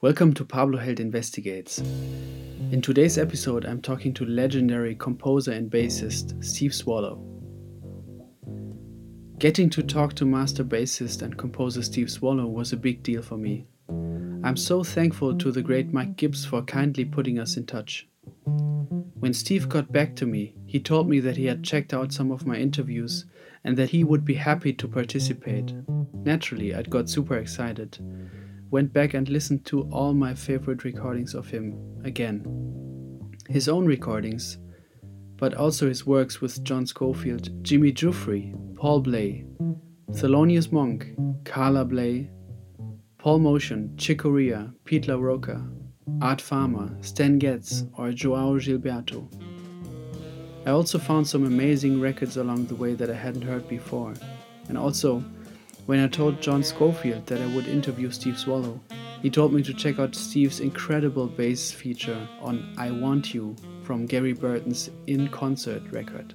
Welcome to Pablo Held Investigates. In today's episode, I'm talking to legendary composer and bassist Steve Swallow. Getting to talk to master bassist and composer Steve Swallow was a big deal for me. I'm so thankful to the great Mike Gibbs for kindly putting us in touch. When Steve got back to me, he told me that he had checked out some of my interviews and that he would be happy to participate. Naturally, I got super excited went back and listened to all my favorite recordings of him again. His own recordings, but also his works with John Scofield, Jimmy Giuffre, Paul Bley, Thelonious Monk, Carla Bley, Paul Motian, Chick Corea, Pete LaRocca, Art Farmer, Stan Getz, or Joao Gilberto. I also found some amazing records along the way that I hadn't heard before, and also when I told John Scofield that I would interview Steve Swallow, he told me to check out Steve's incredible bass feature on I Want You from Gary Burton's In Concert record.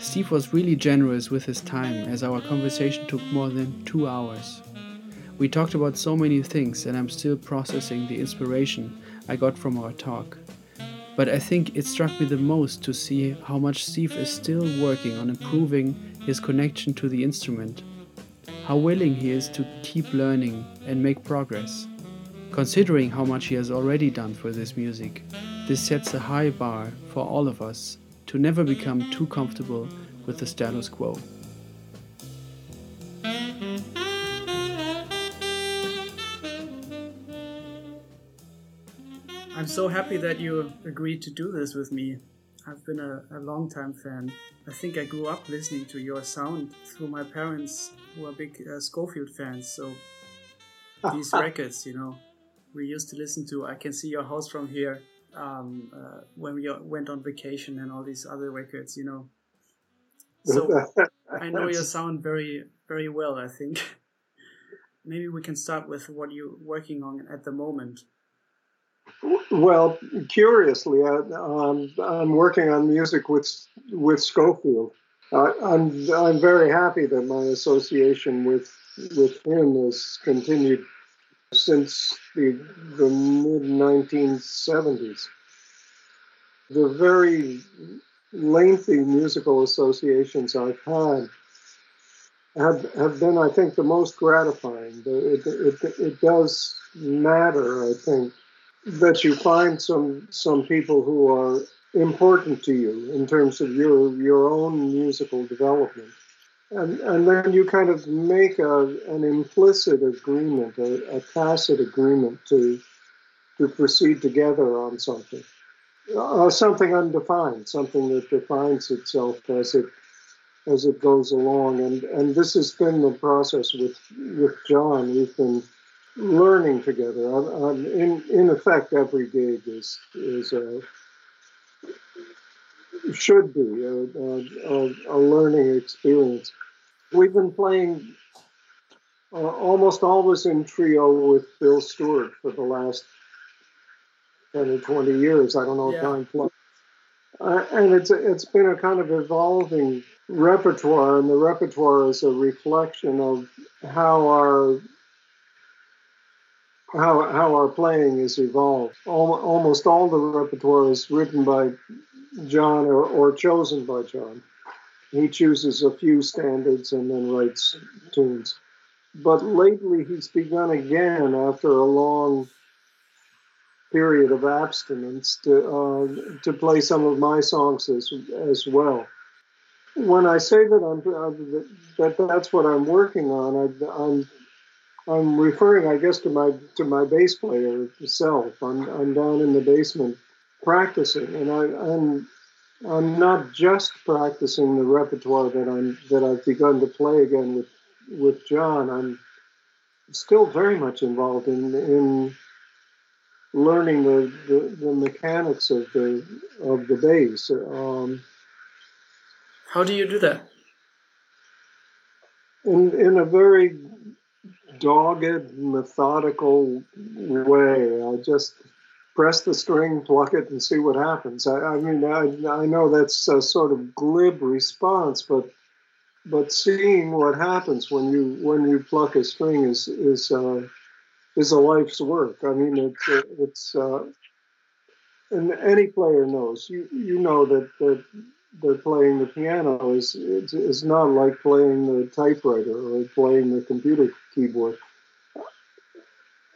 Steve was really generous with his time as our conversation took more than two hours. We talked about so many things, and I'm still processing the inspiration I got from our talk. But I think it struck me the most to see how much Steve is still working on improving his connection to the instrument, how willing he is to keep learning and make progress. Considering how much he has already done for this music, this sets a high bar for all of us to never become too comfortable with the status quo. I'm so happy that you agreed to do this with me. I've been a, a long time fan. I think I grew up listening to your sound through my parents, who are big uh, Scofield fans. So these records, you know, we used to listen to. I can see your house from here um, uh, when we went on vacation and all these other records, you know. So I know your sound very, very well. I think maybe we can start with what you're working on at the moment. Well, curiously, I, um, I'm working on music with with Scofield. Uh, I'm I'm very happy that my association with with him has continued since the the mid 1970s. The very lengthy musical associations I've had have have been, I think, the most gratifying. It, it, it does matter, I think, that you find some some people who are important to you in terms of your your own musical development. And and then you kind of make a, an implicit agreement a, a tacit agreement to to proceed together on something uh, something undefined something that defines itself as it as it goes along. And and this has been the process with with John. We've been learning together. in in effect, every gig is is a should be a, a, a learning experience. We've been playing uh, almost always in trio with Bill Stewart for the last ten or twenty years. I don't know yeah. time flies. Uh, and it's it's been a kind of evolving repertoire, and the repertoire is a reflection of how our how how our playing has evolved. almost all the repertoire is written by John or, or chosen by John. He chooses a few standards and then writes tunes. But lately, he's begun again after a long period of abstinence to uh, to play some of my songs as as well. When I say that I'm uh, that that's what I'm working on, I, I'm I'm referring, I guess, to my to my bass player self. I'm I'm down in the basement practicing, and I, I'm I'm not just practicing the repertoire that I'm that I've begun to play again with with John. I'm still very much involved in in learning the, the, the mechanics of the of the bass. Um, How do you do that? In in a very dogged, methodical way. I just press the string, pluck it, and see what happens. I, I mean, I, I know that's a sort of glib response, but but seeing what happens when you when you pluck a string is is uh, is a life's work. I mean, it's it's uh, and any player knows. You you know that that that playing the piano is is not like playing the typewriter or playing the computer keyboard.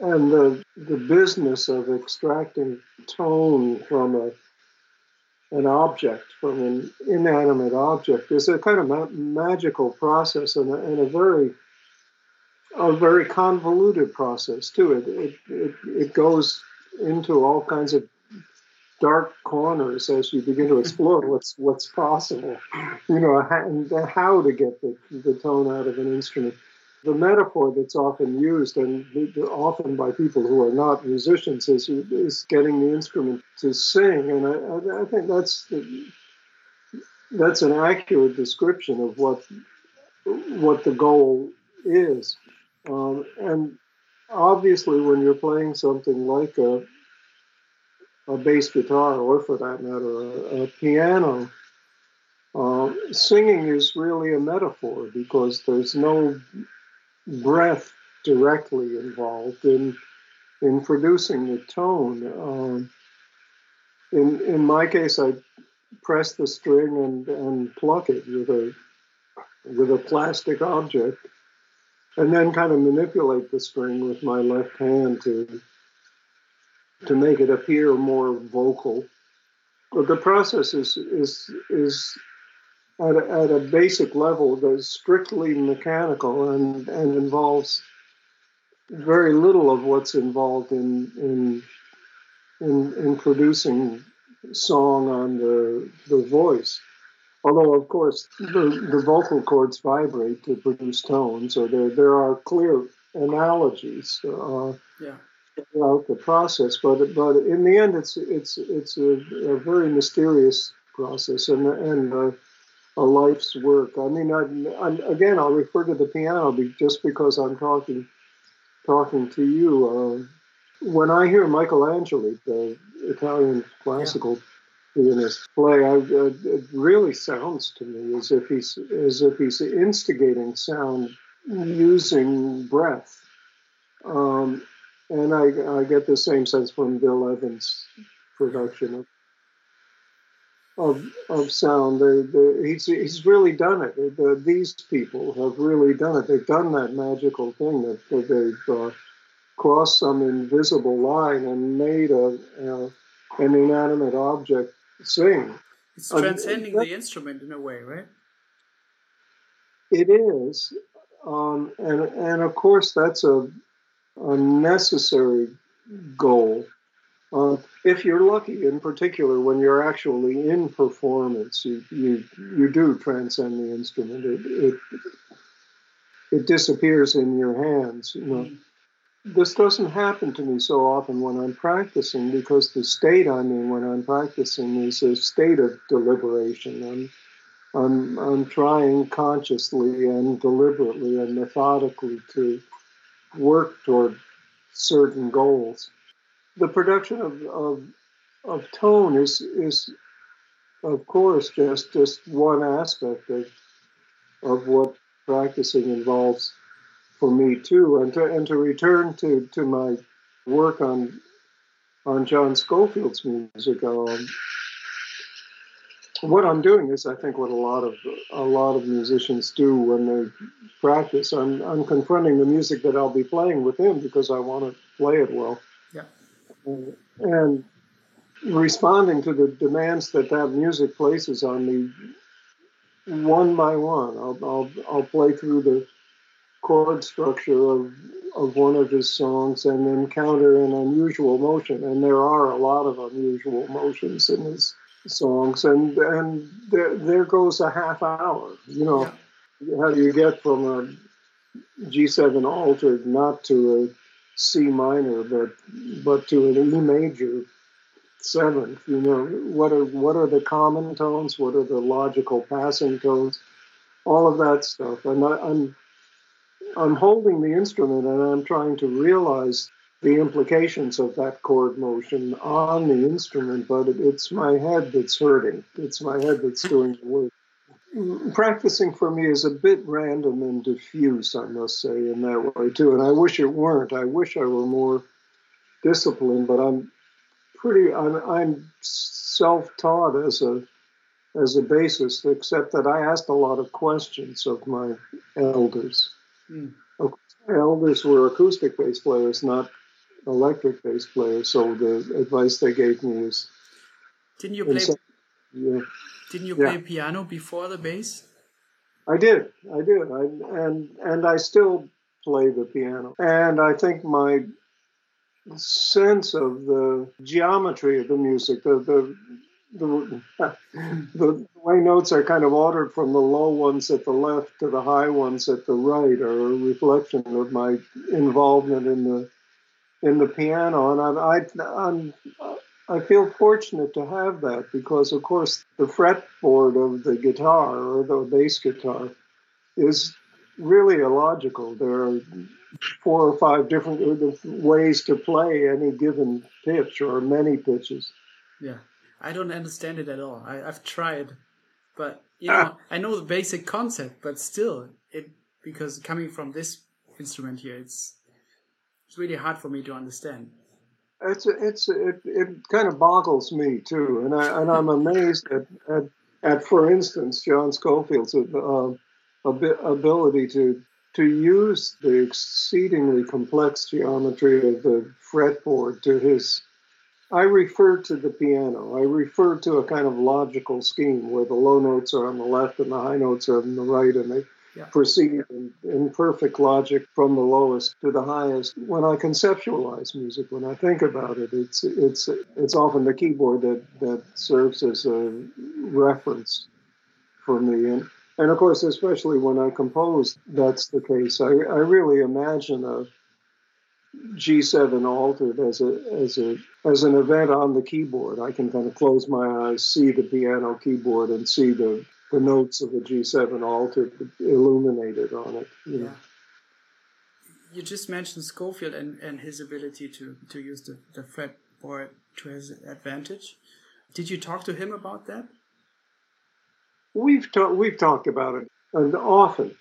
And the the business of extracting tone from a an object, from an inanimate object, is a kind of ma- magical process and a, and a very a very convoluted process too. It, it, it, it goes into all kinds of dark corners as you begin to explore what's what's possible. You know, how, how to get the, the tone out of an instrument. The metaphor that's often used, and often by people who are not musicians, is, is getting the instrument to sing. And I, I think that's that's an accurate description of what what the goal is. Um, and obviously, when you're playing something like a, a bass guitar, or for that matter, a, a piano, uh, singing is really a metaphor because there's no breath directly involved in in producing the tone. Um, in in my case, I press the string and, and pluck it with a with a plastic object and then kind of manipulate the string with my left hand to to make it appear more vocal. But the process is is is at a, at a basic level that's strictly mechanical and, and involves very little of what's involved in in in, in producing song on the the voice. Although, of course, the, the vocal cords vibrate to produce tone, so there, there are clear analogies uh, yeah. Throughout the process. But, but in the end, it's, it's, it's a, a very mysterious process and, and a, a life's work. I mean, I, I, again, I'll refer to the piano just because I'm talking, talking to you. Uh, when I hear Michelangeli, the Italian classical yeah his play, I, uh, it really sounds to me as if he's as if he's instigating sound using breath. Um, and I, I get the same sense from Bill Evans' production of of, of sound. They, they, he's, he's really done it. The, these people have really done it. They've done that magical thing that, that they've uh, crossed some invisible line and made a, a an inanimate object sing. It's transcending the instrument in a way, right? It is, um, and and of course that's a a necessary goal. Uh, if you're lucky, in particular, when you're actually in performance, you you, you do transcend the instrument. It, it it disappears in your hands. You know. This doesn't happen to me so often when I'm practicing because the state I'm in when I'm practicing is a state of deliberation. I'm, I'm, I'm trying consciously and deliberately and methodically to work toward certain goals. The production of, of, of tone is, is, of course, just, just one aspect of, of what practicing involves for me too. And to and to return to to my work on on John Scofield's music. What I'm doing is, I think, what a lot of a lot of musicians do when they practice. I'm I'm confronting the music that I'll be playing with him because I want to play it well. Yeah. And, and responding to the demands that that music places on me, one by one. I'll I'll, I'll play through the chord structure of of one of his songs and encounter an unusual motion. And there are a lot of unusual motions in his songs. And and there, there goes a half hour. You know, yeah. how do you get from a G7 altered not to a C minor, but but to an E major seventh? You know, what are what are the common tones? What are the logical passing tones? All of that stuff. And I, I'm I'm holding the instrument and I'm trying to realize the implications of that chord motion on the instrument, but it's my head that's hurting. It's my head that's doing the work. practicing for me is a bit random and diffuse, I must say, in that way too. And I wish it weren't. I wish I were more disciplined, but I'm pretty. I'm, I'm self-taught as a as a bassist, except that I asked a lot of questions of my elders. Mm. Elders were acoustic bass players, not electric bass player. So the advice they gave me was. Didn't you play? Yeah. Didn't you play piano before the bass? I did. I did. I, and and I still play the piano. And I think my sense of the geometry of the music, the the the, the way notes are kind of ordered from the low ones at the left to the high ones at the right are a reflection of my involvement in the in the piano, and I, I, I feel fortunate to have that because, of course, the fretboard of the guitar or the bass guitar is really illogical. There are four or five different ways to play any given pitch or many pitches. Yeah, I don't understand it at all. I, have tried, but you know, ah. I know the basic concept, but still, it because coming from this instrument here, it's it's really hard for me to understand. It's it's it, it kind of boggles me too, and I and I'm amazed at at, at for instance John Scofield's uh, ability to to use the exceedingly complex geometry of the fretboard to his. I refer to the piano. I refer to a kind of logical scheme where the low notes are on the left and the high notes are on the right, and they yeah. proceed in, in, perfect logic from the lowest to the highest. When I conceptualize music, when I think about it, it's it's it's often the keyboard that that serves as a reference for me. And and of course, especially when I compose, that's the case. I, I really imagine a G7 altered as a as a as an event on the keyboard. I can kind of close my eyes, see the piano keyboard, and see the the notes of the G7 altered, illuminated on it. You know. Yeah. You just mentioned Scofield and, and his ability to, to use the, the fretboard to his advantage. Did you talk to him about that? We've talked we've talked about it and often.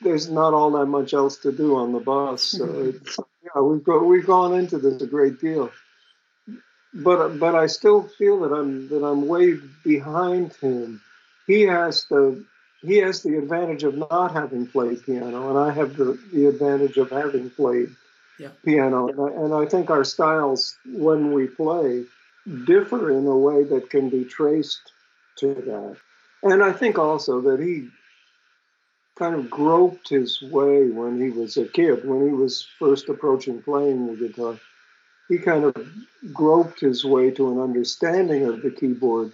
There's not all that much else to do on the bus, so yeah, we've go, we've gone into this a great deal. But but I still feel that I'm that I'm way behind him he has the he has the advantage of not having played piano, and I have the, the advantage of having played yeah. piano. And I, and I think our styles, when we play, differ in a way that can be traced to that. And I think also that he kind of groped his way when he was a kid, when he was first approaching playing the guitar. He kind of groped his way to an understanding of the keyboard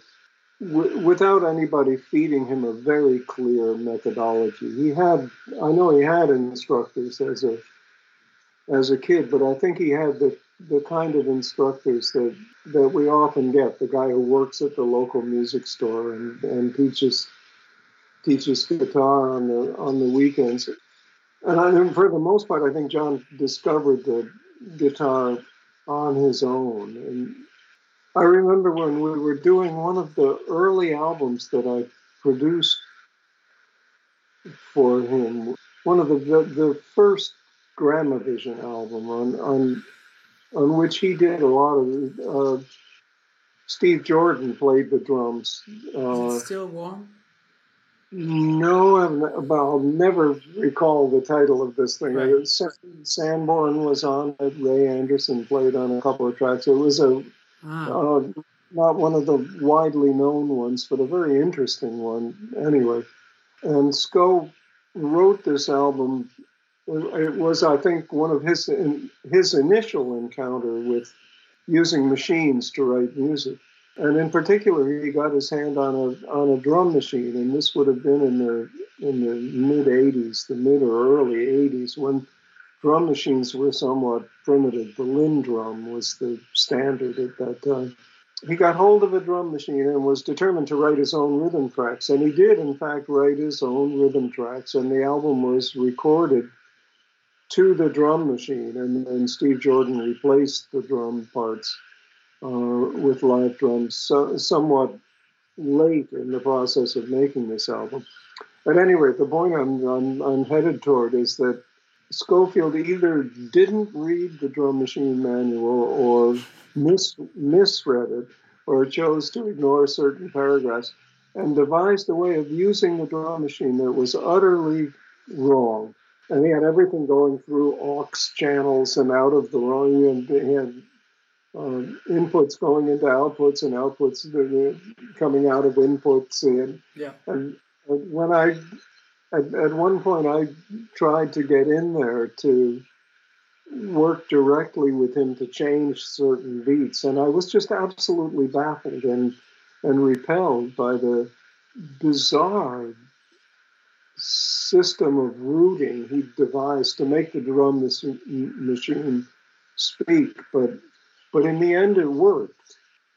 without anybody feeding him a very clear methodology. He had, I know he had instructors as a as a kid, but I think he had the the kind of instructors that that we often get. The guy who works at the local music store and, and teaches teaches guitar on the on the weekends. And I, for the most part, I think John discovered the guitar on his own, and I remember when we were doing one of the early albums that I produced for him, one of the the, the first Gramavision album on on on which he did a lot of. Uh, Steve Jordan played the drums. Uh, still warm? No, i will never recall the title of this thing. Right. Sanborn was on it. Ray Anderson played on a couple of tracks. It was a Ah. Uh, not one of the widely known ones, but a very interesting one anyway. And Sco wrote this album. It was, I think, one of his his initial encounter with using machines to write music. And in particular, he got his hand on a on a drum machine, and this would have been in the in the mid '80s, the mid or early '80s, when drum machines were somewhat primitive. The LinnDrum was the standard at that time. He got hold of a drum machine and was determined to write his own rhythm tracks. And he did, in fact, write his own rhythm tracks. And the album was recorded to the drum machine. And, and Steve Jordan replaced the drum parts uh, with live drums, so, somewhat late in the process of making this album. At any rate, the point I'm, I'm, I'm headed toward is that Scofield either didn't read the drum machine manual or mis- misread it or chose to ignore certain paragraphs and devised a way of using the drum machine that was utterly wrong. And he had everything going through aux channels and out of the wrong. And he had um, inputs going into outputs and outputs coming out of inputs. And, yeah. and when I, at, at one point, I tried to get in there to work directly with him to change certain beats, and I was just absolutely baffled and and repelled by the bizarre system of routing he devised to make the drum machine speak. But but in the end, it worked.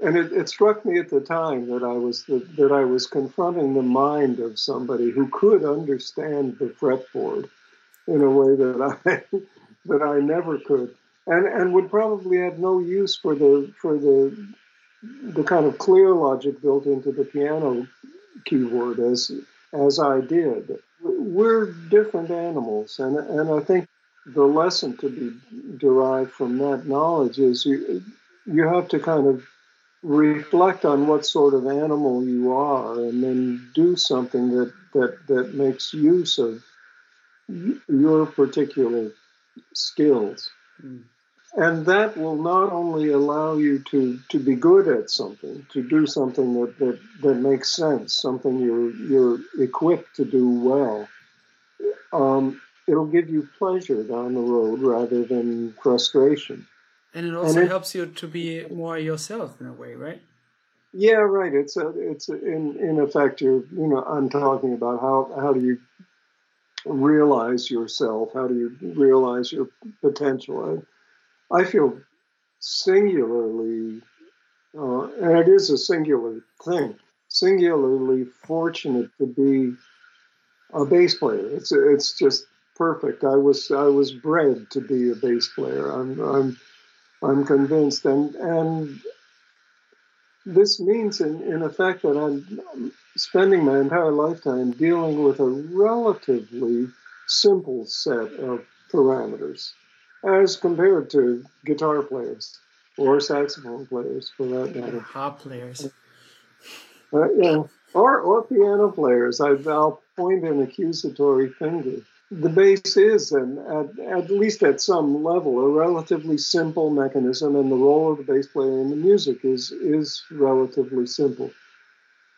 And it, it struck me at the time that I was the, that I was confronting the mind of somebody who could understand the fretboard in a way that I that I never could, and and would probably have no use for the for the the kind of clear logic built into the piano keyboard as as I did. We're different animals, and and I think the lesson to be derived from that knowledge is you you have to kind of reflect on what sort of animal you are and then do something that that that makes use of your particular skills. Mm. and that will not only allow you to to be good at something to do something that that, that makes sense something you're you're equipped to do well. Um, it'll give you pleasure down the road rather than frustration and it also and it, helps you to be more yourself in a way, right? Yeah, right. It's a, it's a, in in effect. You're, you know, I'm talking about how how do you realize yourself? How do you realize your potential? I, I feel singularly, uh, and it is a singular thing. Singularly fortunate to be a bass player. It's it's just perfect. I was I was bred to be a bass player. I'm I'm I'm convinced. And, and this means, in, in effect, that I'm spending my entire lifetime dealing with a relatively simple set of parameters as compared to guitar players or saxophone players, for that matter. Harp players. Uh, yeah, or, or piano players. I, I'll point an accusatory finger the bass is, and at, at, least at some level, a relatively simple mechanism, and the role of the bass player in the music is is relatively simple.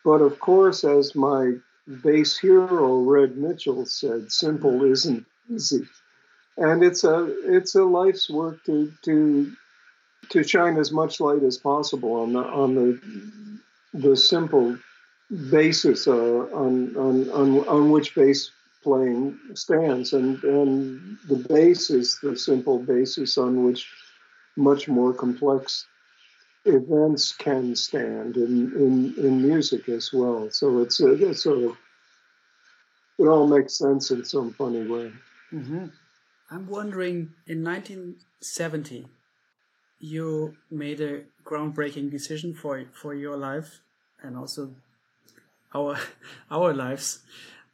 But of course, as my bass hero Red Mitchell said, "Simple isn't easy," and it's a it's a life's work to to to shine as much light as possible on the on the the simple basis uh, on, on on on which bass playing stands, and and the bass is the simple basis on which much more complex events can stand in in, in music as well. So it's, a, sort of it all makes sense in some funny way. Mm-hmm. I'm wondering, in 1970, you made a groundbreaking decision for for your life and also our our lives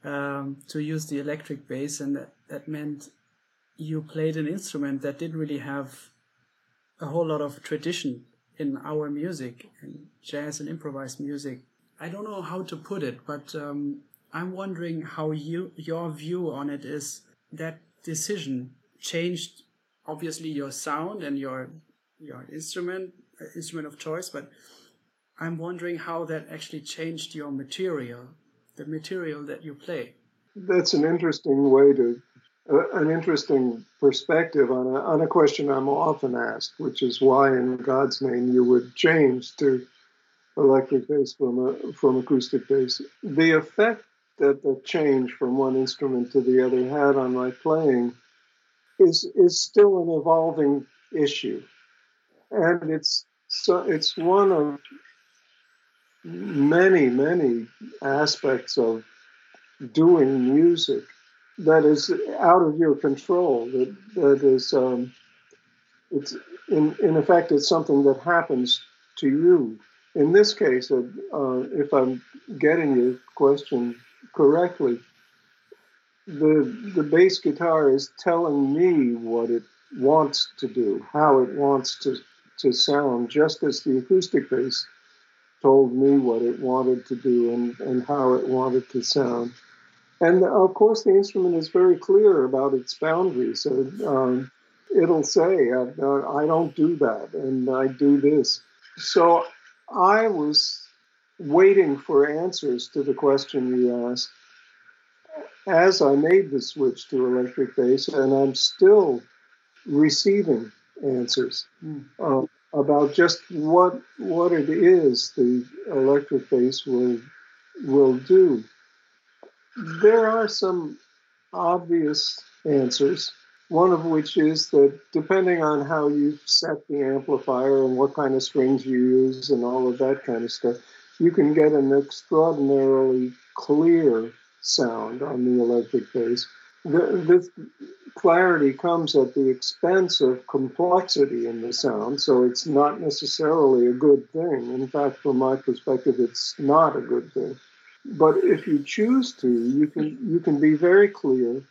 um, to use the electric bass, and that, that meant you played an instrument that didn't really have a whole lot of tradition in our music, in jazz and improvised music. I don't know how to put it, but um, I'm wondering how you your view on it is. That decision changed obviously your sound and your your instrument uh, instrument of choice, but I'm wondering how that actually changed your material the material that you play. That's an interesting way to, uh, an interesting perspective on a, on a question I'm often asked, which is why, in God's name, you would change to electric bass from a, from acoustic bass. The effect that the change from one instrument to the other had on my playing is is still an evolving issue, and it's so it's one of many, many aspects of doing music that is out of your control. That that is, um, it's in in effect, it's something that happens to you. in this case, uh, if I'm getting your question correctly, the the bass guitar is telling me what it wants to do, how it wants to to sound, just as the acoustic bass told me what it wanted to do and, and how it wanted to sound. And of course, the instrument is very clear about its boundaries. So, um, it'll say, uh, I don't do that, and I do this. So I was waiting for answers to the question you asked as I made the switch to electric bass, and I'm still receiving answers mm. uh, about just what what it is the electric bass will will do. There are some obvious answers. One of which is that depending on how you set the amplifier and what kind of strings you use and all of that kind of stuff, you can get an extraordinarily clear sound on the electric bass. This clarity comes at the expense of complexity in the sound, so it's not necessarily a good thing. In fact, from my perspective, it's not a good thing. But if you choose to, you can you can be very clear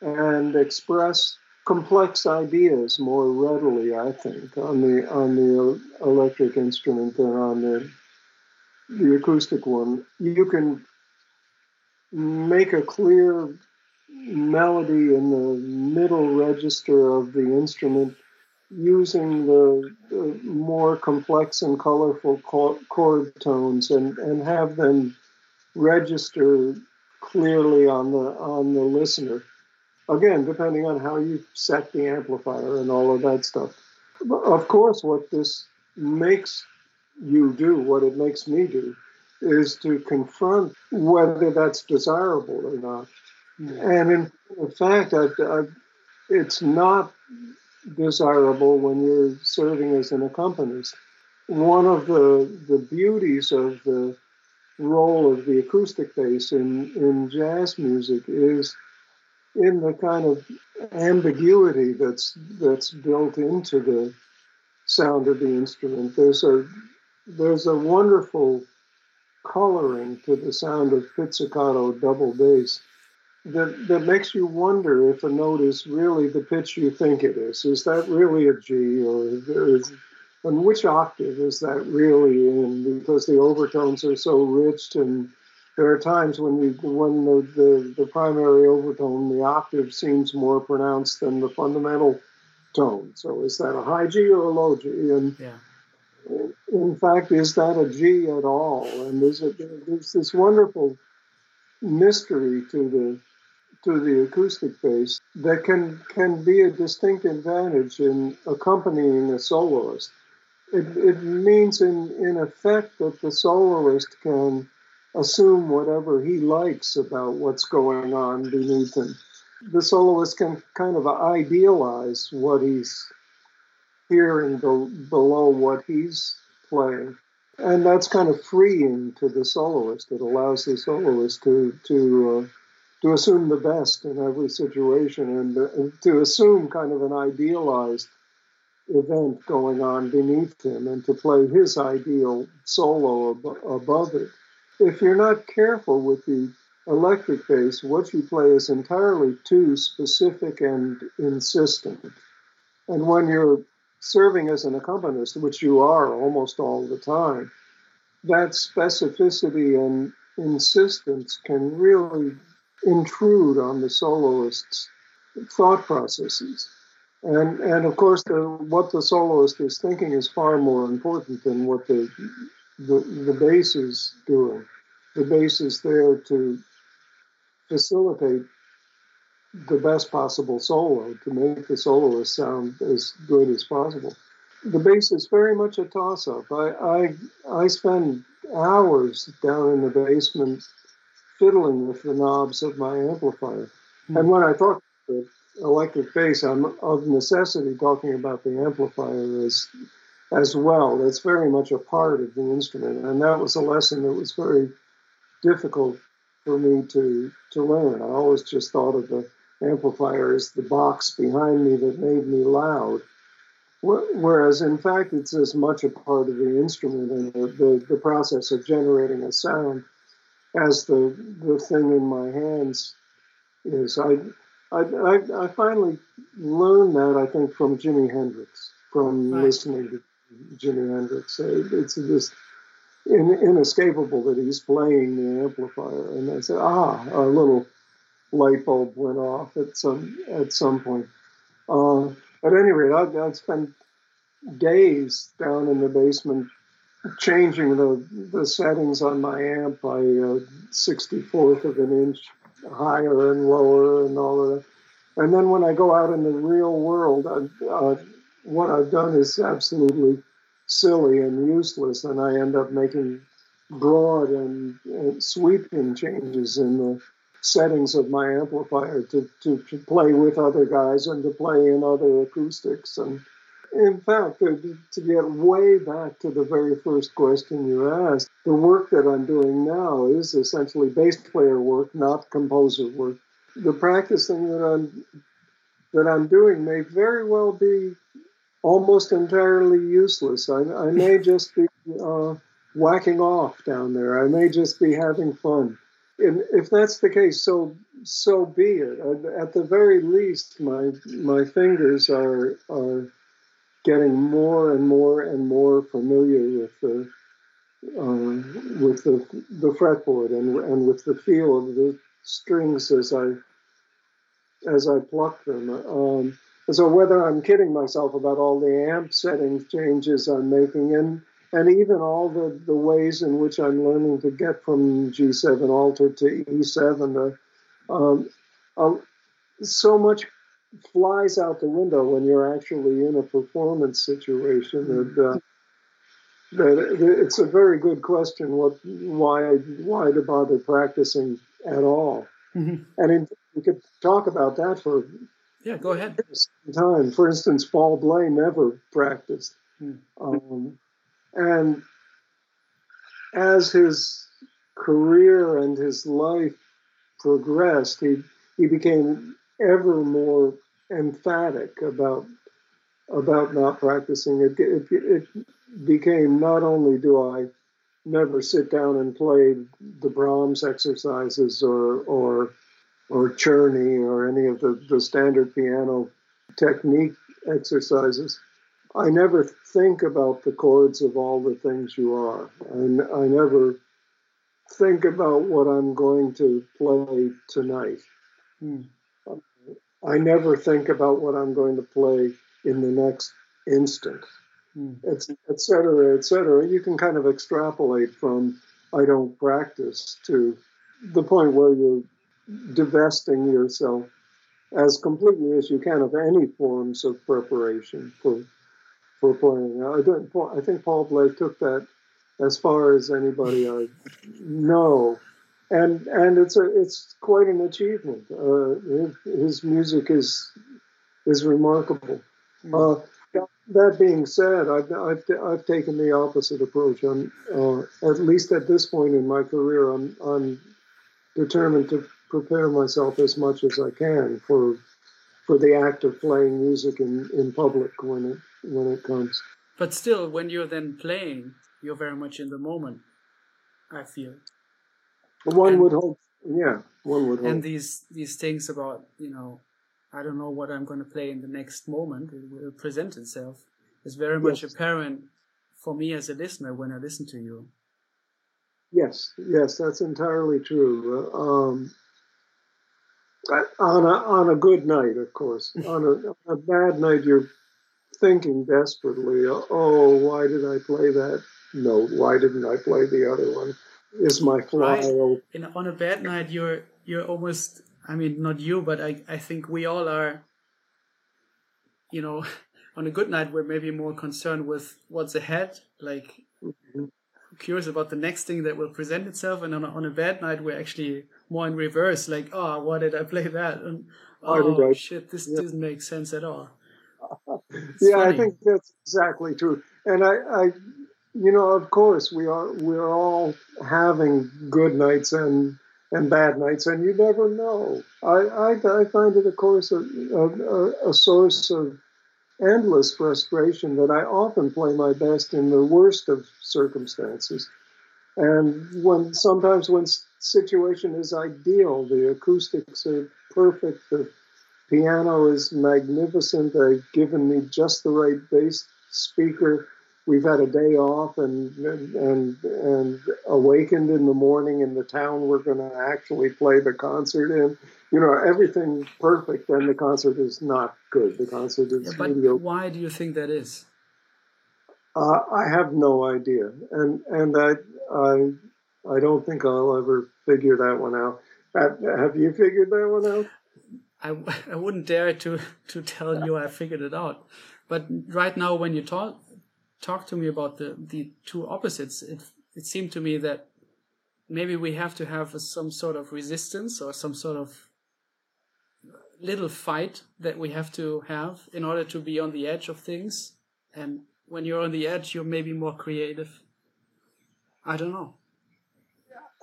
and express complex ideas more readily, I think, on the on the electric instrument than on the the acoustic one. You can make a clear melody in the middle register of the instrument using the, the more complex and colorful chord tones and, and have them register clearly on the on the listener again, depending on how you set the amplifier and all of that stuff. Of course, what this makes you do, what it makes me do, is to confront whether that's desirable or not. Hmm. And in, in fact, I, I, it's not desirable when you're serving as an accompanist. One of the, the beauties of the role of the acoustic bass in, in jazz music is in the kind of ambiguity that's that's built into the sound of the instrument. There's a there's a wonderful coloring to the sound of pizzicato double bass that that makes you wonder if a note is really the pitch you think it is. Is that really a G, or is and which octave is that really in? Because the overtones are so rich and there are times when you when the, the, the primary overtone, the octave seems more pronounced than the fundamental tone. So is that a high G or a low G? And yeah. in fact, is that a G at all? And there's, a, there's this wonderful mystery to the to the acoustic bass that can can be a distinct advantage in accompanying a soloist. It, it means in in effect that the soloist can assume whatever he likes about what's going on beneath him. The soloist can kind of idealize what he's hearing be- below what he's playing. And that's kind of freeing to the soloist. It allows the soloist to to uh, to assume the best in every situation and, uh, to assume kind of an idealized event going on beneath him and to play his ideal solo ab- above it if you're not careful with the electric bass, what you play is entirely too specific and insistent. And when you're serving as an accompanist, which you are almost all the time, that specificity and insistence can really intrude on the soloist's thought processes. And, and of course, the, what the soloist is thinking is far more important than what the the, the bass is doing. The bass is there to facilitate the best possible solo, to make the soloist sound as good as possible. The bass is very much a toss up. I, I, I spend hours down in the basement fiddling with the knobs of my amplifier. Mm-hmm. And when I talk about electric bass, I'm of necessity talking about the amplifier as as well. That's very much a part of the instrument, and that was a lesson that was very difficult for me to to learn. I always just thought of the amplifier as the box behind me that made me loud, Whereas, in fact, it's as much a part of the instrument and the, the, the process of generating a sound as the, the thing in my hands is. I, I, I, finally learned that, I think, from Jimi Hendrix, from right. listening to Jimi Hendrix. It's just in, inescapable that he's playing the amplifier. And I said, ah, a little light bulb went off at some, at some point. Uh, at any rate, I'd, I'd spent days down in the basement changing the, the settings on my amp by a 64th of an inch higher and lower and all of that. And then when I go out in the real world, I, uh, what I've done is absolutely silly and useless, and I end up making broad and, and sweeping changes in the settings of my amplifier to, to, to, play with other guys and to play in other acoustics. And in fact, to, to get way back to the very first question you asked, the work that I'm doing now is essentially bass player work, not composer work. The practicing that I'm that I'm doing may very well be almost entirely useless. I, I may just be uh, whacking off down there. I may just be having fun and if that's the case, so so be it. At the very least, my my fingers are are getting more and more and more familiar with the uh, with the the fretboard and and with the feel of the strings as I as I pluck them. Um, so whether I'm kidding myself about all the amp settings changes I'm making and and even all the, the ways in which I'm learning to get from G7 alto to E7. Uh, um, um, so much flies out the window when you're actually in a performance situation. Mm-hmm. And, uh, that it's a very good question. What, why, why to bother practicing at all? Mm-hmm. And in, we could talk about that for yeah, go ahead. Time, for instance, Paul Bley never practiced. Mm. Um, and as his career and his life progressed, he, he became ever more emphatic about about not practicing. It, it, it became not only do I never sit down and play the Brahms exercises or or or Czerny or any of the, the standard piano technique exercises, I never think about the chords of all the things you are. I, I never think about what I'm going to play tonight. Hmm. I never think about what I'm going to play in the next instant, hmm. et cetera, et cetera. You can kind of extrapolate from I don't practice to the point where you're divesting yourself as completely as you can of any forms of preparation for for playing. I don't. I think Paul Bley took that as far as anybody I know, and and it's a it's quite an achievement. Uh, his, music is is remarkable. Hmm. Uh, that being said, I've, I've, I've taken the opposite approach. I'm, uh, at least at this point in my career, I'm, I'm determined to prepare myself as much as I can for for the act of playing music in, in public when it when it comes. But still, when you're then playing, you're very much in the moment. I feel. One and, would hope, yeah. One would hope. And these these things about you know, I don't know what I'm going to play in the next moment. It will present itself. Is very much yes. apparent for me as a listener when I listen to you. Yes, yes, that's entirely true. Um, on a on a good night, of course. on a, on a bad night, you're thinking desperately, oh, why did I play that note? Why didn't I play the other one? Is my fly right. on a bad night, you're you're almost. I mean, not you, but I I think we all are. You know, on a good night, we're maybe more concerned with what's ahead, like mm-hmm. curious about the next thing that will present itself, and on a, on a bad night, we're actually more in reverse, like, oh, why did I play that? And oh shit, this yeah. doesn't make sense at all yeah, funny. I think that's exactly true. And I, I, you know, of course, we are we're all having good nights and and bad nights, and you never know. I I, I find it, of course, a, a, a source of endless frustration that I often play my best in the worst of circumstances. And when sometimes when situation is ideal, the acoustics are perfect, the piano is magnificent, they've given me just the right bass speaker. We've had a day off and and and awakened in the morning in the town we're going to actually play the concert in you know, everything perfect, and the concert is not good. The concert is yeah, but mediocre. Why do you think that is? Uh, I have no idea, and and I I I don't think I'll ever figure that one out. Have, have you figured that one out? I, I wouldn't dare to to tell you I figured it out, but right now when you talk talk to me about the the two opposites, it it seemed to me that maybe we have to have a, some sort of resistance or some sort of little fight that we have to have in order to be on the edge of things. And when you're on the edge, you're maybe more creative. I don't know.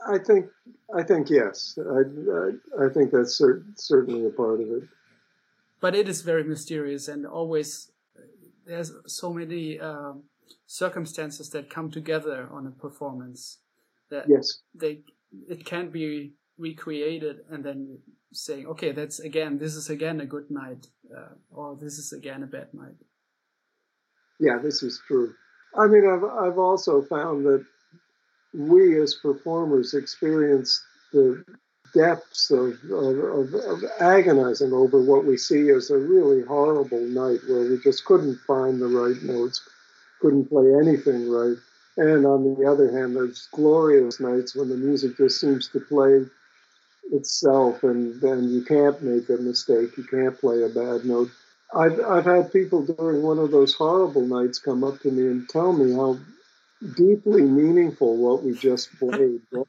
I think I think yes. I I, I think that's cer- certainly a part of it. But it is very mysterious, and always there's so many um, circumstances that come together on a performance that yes. they it can't be recreated and then saying, okay, that's again, this is again a good night, uh, or this is again a bad night. Yeah, this is true. I mean, I've, I've also found that we as performers experience the depths of, of, of, of, agonizing over what we see as a really horrible night where we just couldn't find the right notes, couldn't play anything right. And on the other hand, there's glorious nights when the music just seems to play itself, and then you can't make a mistake. You can't play a bad note. I've I've had people during one of those horrible nights come up to me and tell me how deeply meaningful what we just played was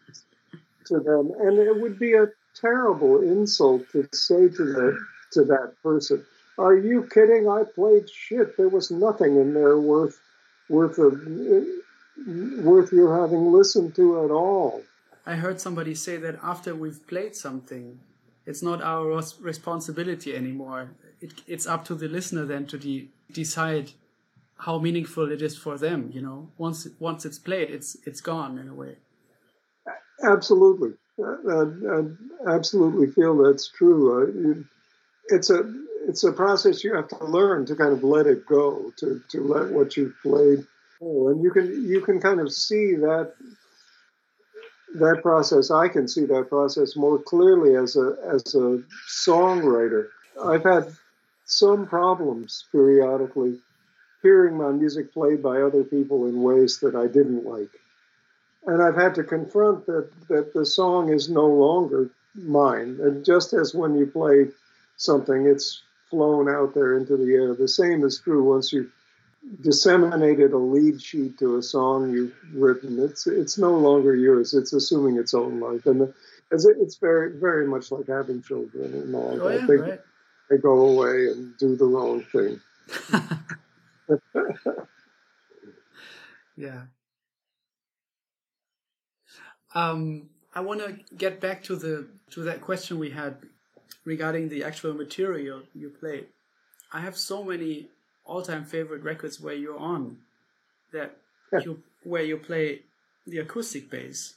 to them, and it would be a terrible insult to say to that to that person. Are you kidding? I played shit. There was nothing in there worth worth of worth your having listened to at all. I heard somebody say that after we've played something, it's not our responsibility anymore. It, it's up to the listener then to de- decide how meaningful it is for them. You know, once once it's played, it's it's gone in a way. Absolutely, I, I absolutely feel that's true. It's a it's a process you have to learn to kind of let it go, to to let what you've played go, and you can you can kind of see that that process, I can see that process more clearly as a as a songwriter. I've had some problems periodically hearing my music played by other people in ways that I didn't like. And I've had to confront that that the song is no longer mine. And just as when you play something, it's flown out there into the air. The same is true once you disseminated a lead sheet to a song you've written, it's it's no longer yours. It's assuming its own life, and it's, it's very very much like having children and all oh, that. Yeah, they, right. they go away and do the wrong thing. yeah. Um, I want to get back to the to that question we had regarding the actual material you play. I have so many all-time favorite records where you're on that yeah. you where you play the acoustic bass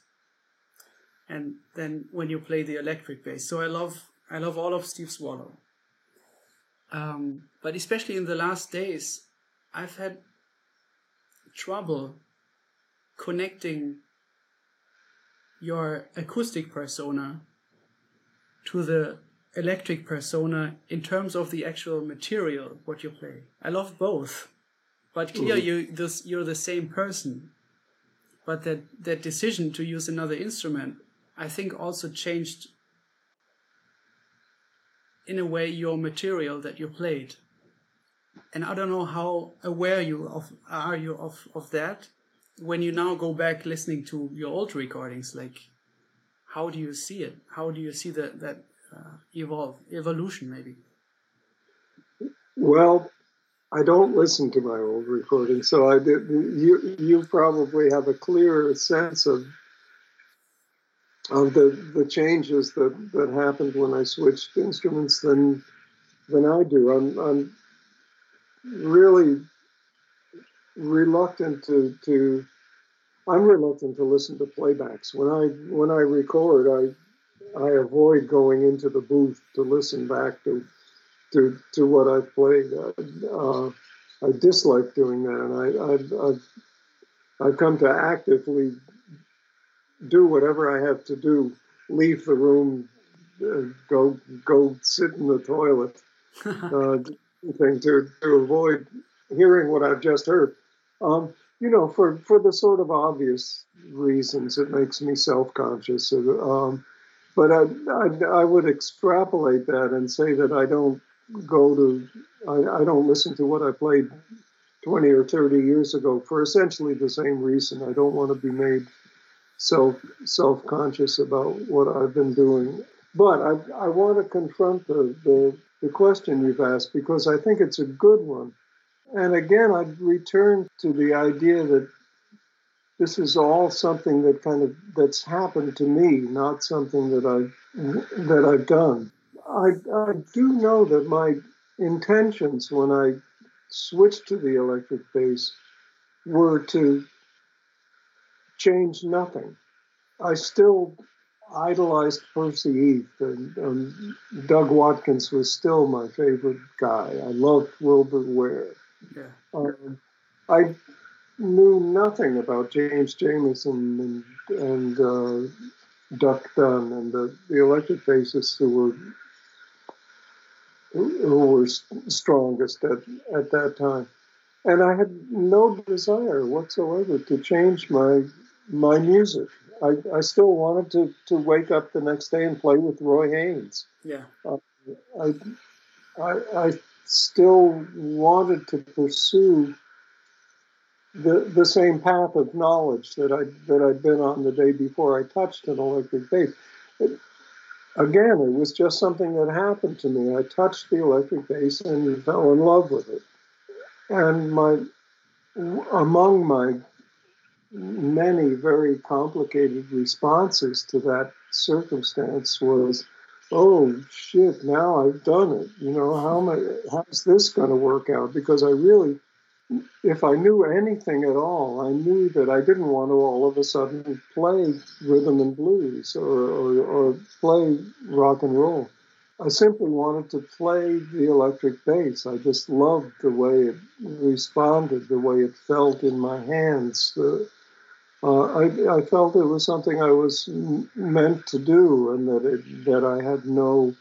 and then when you play the electric bass so i love i love all of steve swallow um, but especially in the last days i've had trouble connecting your acoustic persona to the electric persona in terms of the actual material what you play. I love both, but clear mm-hmm. you this you're the same person. But that that decision to use another instrument, I think, also changed in a way your material that you played. And I don't know how aware you of are you of of that when you now go back listening to your old recordings. Like, how do you see it? How do you see that that uh, evolve, evolution maybe? Well, I don't listen to my old recordings, so I did. You you probably have a clearer sense of of the the changes that that happened when I switched instruments than than I do. I'm I'm really reluctant to to I'm reluctant to listen to playbacks. When I when I record, I I avoid going into the booth to listen back to to to what I've played. Uh, I dislike doing that, and I, I've, I've I've come to actively do whatever I have to do. Leave the room, uh, go go sit in the toilet, uh, thing to to avoid hearing what I've just heard. Um, you know, for for the sort of obvious reasons, it makes me self conscious. Um, but I, I, I would extrapolate that and say that I don't go to I, I don't listen to what I played 20 or 30 years ago for essentially the same reason. I don't want to be made self self conscious about what I've been doing. But I, I want to confront the, the, the question you've asked because I think it's a good one. And again, I'd return to the idea that this is all something that kind of that's happened to me, not something that I've that I've done. I, I do know that my intentions when I switched to the electric bass were to change nothing. I still idolized Percy Heath, and Doug Watkins was still my favorite guy. I loved Wilbur Ware. Yeah. Um, I knew nothing about James Jamerson and, and uh, Duck Dunn and the, the electric bassists who were who were strongest at, at that time. And I had no desire whatsoever to change my my music. I, I still wanted to, to wake up the next day and play with Roy Haynes. Yeah. Uh, I, I, I still wanted to pursue the the same path of knowledge that I that I'd been on the day before I touched an electric bass. It, again, it was just something that happened to me. I touched the electric bass and fell in love with it. And my among my many very complicated responses to that circumstance was, "Oh shit! Now I've done it. You know how am I? How's this going to work out? Because I really." if I knew anything at all, I knew that I didn't want to all of a sudden play rhythm and blues or, or, or play rock and roll. I simply wanted to play the electric bass. I just loved the way it responded, the way it felt in my hands. Uh, Uh, I, I, felt it was something I was meant to do, and that it, that I had no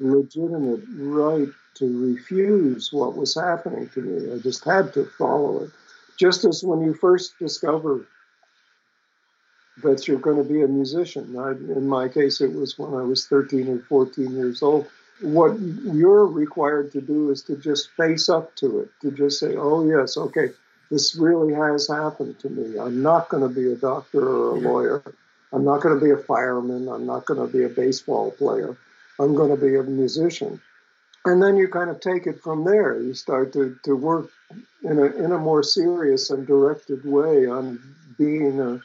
legitimate right to refuse what was happening to me. I just had to follow it. Just as when you first discover that you're going to be a musician. I, in my case, it was when I was 13 or 14 years old. What you're required to do is to just face up to it, to just say, oh, yes, okay, this really has happened to me. I'm not going to be a doctor or a lawyer. I'm not going to be a fireman. I'm not going to be a baseball player. I'm going to be a musician and then you kind of take it from there. You start to, to work in a, in a more serious and directed way on being a,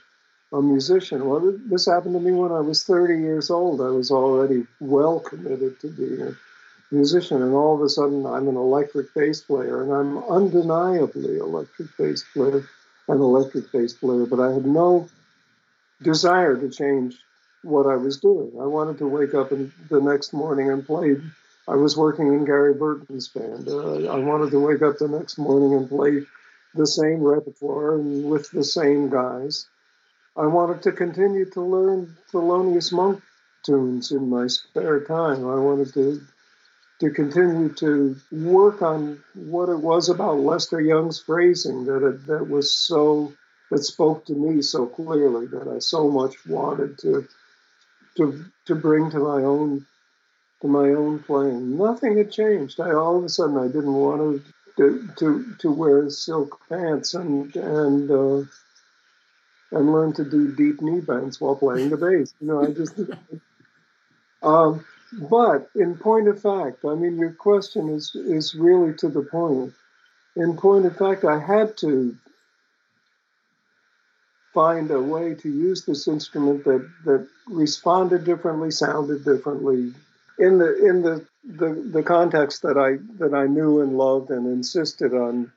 a musician. Well, this happened to me when I was 30 years old. I was already well committed to being a musician, and all of a sudden I'm an electric bass player, and I'm undeniably electric bass player, an electric bass player, but I had no desire to change what I was doing. I wanted to wake up in the next morning and play I was working in Gary Burton's band. Uh, I wanted to wake up the next morning and play the same repertoire and with the same guys. I wanted to continue to learn Thelonious Monk tunes in my spare time. I wanted to to continue to work on what it was about Lester Young's phrasing that it, that was so that spoke to me so clearly that I so much wanted to to to bring to my own to my own playing. Nothing had changed. I all of a sudden I didn't want to to to, wear silk pants and and uh, and learn to do deep knee bends while playing the bass. You know, I just. um, but in point of fact, I mean, your question is is really to the point. In point of fact, I had to find a way to use this instrument that that responded differently, sounded differently, in the in the, the the context that I that I knew and loved and insisted on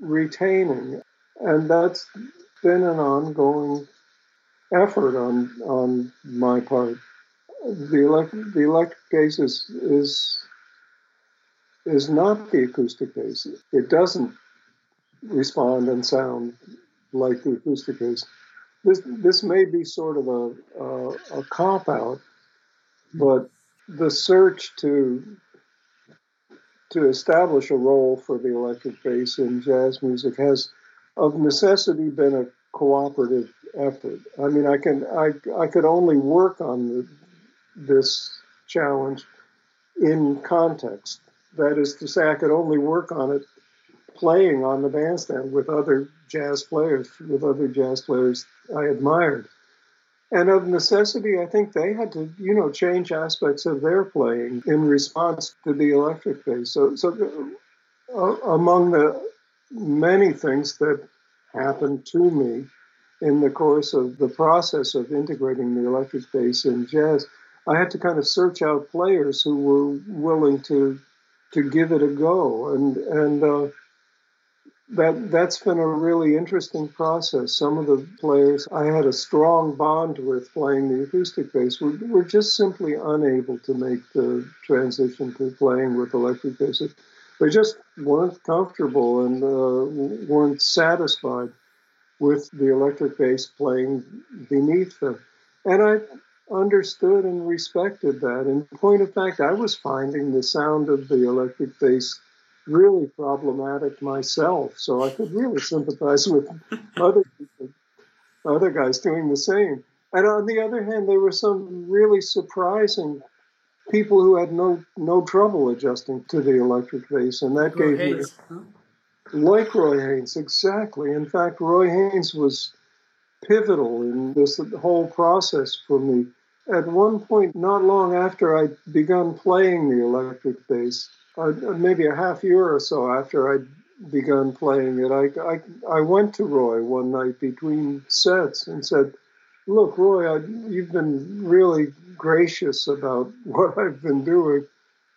retaining, and that's been an ongoing effort on on my part. The electric the electric bass is is is not the acoustic bass. It doesn't respond and sound like the acoustic bass. This this may be sort of a a, a cop out, but the search to to establish a role for the electric bass in jazz music has of necessity been a cooperative effort. I mean, I can I I could only work on the, this challenge in context. That is to say, I could only work on it playing on the bandstand with other jazz players, with other jazz players I admired. And of necessity, I think they had to, you know, change aspects of their playing in response to the electric bass. So, so uh, among the many things that happened to me in the course of the process of integrating the electric bass in jazz, I had to kind of search out players who were willing to to give it a go, and and uh, that that's been a really interesting process. Some of the players I had a strong bond with playing the acoustic bass were, were just simply unable to make the transition to playing with electric bass. They just weren't comfortable and uh, weren't satisfied with the electric bass playing beneath them. And I understood and respected that. In point of fact, I was finding the sound of the electric bass really problematic myself, so I could really sympathize with other people, other guys doing the same. And on the other hand, there were some really surprising people who had no no trouble adjusting to the electric bass, and that gave me like Roy Haynes, exactly. In fact, Roy Haynes was pivotal in this whole process for me. At one point, not long after I'd begun playing the electric bass, uh, maybe a half year or so after I'd begun playing it, I, I, I went to Roy one night between sets and said, Look, Roy, I, you've been really gracious about what I've been doing.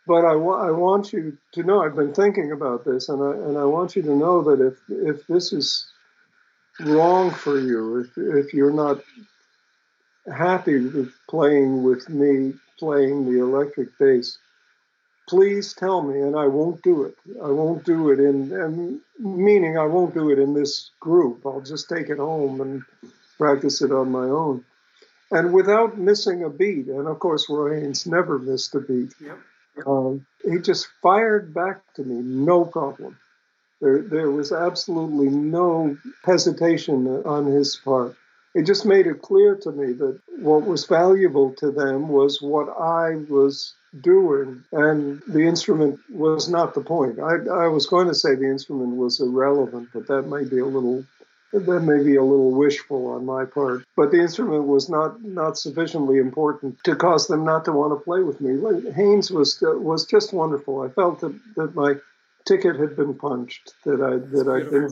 But I, wa- I want you to know I've been thinking about this, and I and I want you to know that if if this is wrong for you, if if you're not happy with playing with me playing the electric bass, please tell me, and I won't do it. I won't do it in, and meaning I won't do it in this group. I'll just take it home and practice it on my own, and without missing a beat. And of course, Roy Haynes never missed a beat. Yep. Um, he just fired back to me, no problem. There, there was absolutely no hesitation on his part. It just made it clear to me that what was valuable to them was what I was doing, and the instrument was not the point. I, I was going to say the instrument was irrelevant, but that may be a little that may be a little wishful on my part, but the instrument was not not sufficiently important to cause them not to want to play with me. Haynes was was just wonderful. I felt that, that my ticket had been punched, that I that I'd been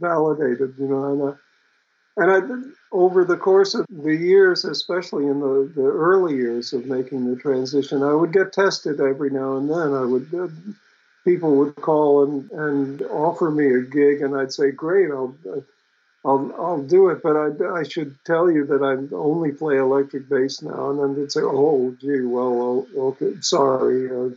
validated, you know, and I, and I over the course of the years, especially in the, the early years of making the transition, I would get tested every now and then. I would. Uh, people would call and, and offer me a gig, and I'd say, "Great, I'll I'll I'll do it, but I, I should tell you that I only play electric bass now. And then they'd say, oh, gee, well, okay, sorry. Uh,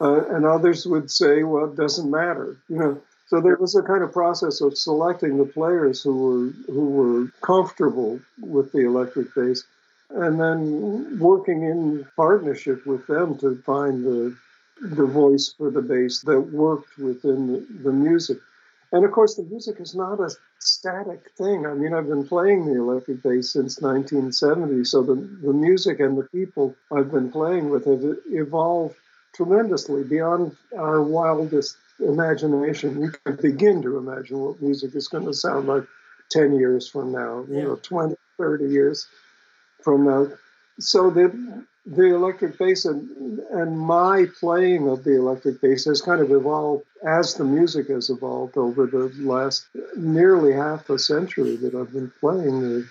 uh, and others would say, well, it doesn't matter, you know. So there was a kind of process of selecting the players who were who were comfortable with the electric bass, and then working in partnership with them to find the the voice for the bass that worked within the, the music. And of course, the music is not a static thing. I mean, I've been playing the electric bass since 1970, so the, the music and the people I've been playing with have evolved tremendously beyond our wildest imagination. We can begin to imagine what music is going to sound like 10 years from now, you know, 20, 30 years from now. So the the electric bass and, and my playing of the electric bass has kind of evolved as the music has evolved over the last nearly half a century that I've been playing the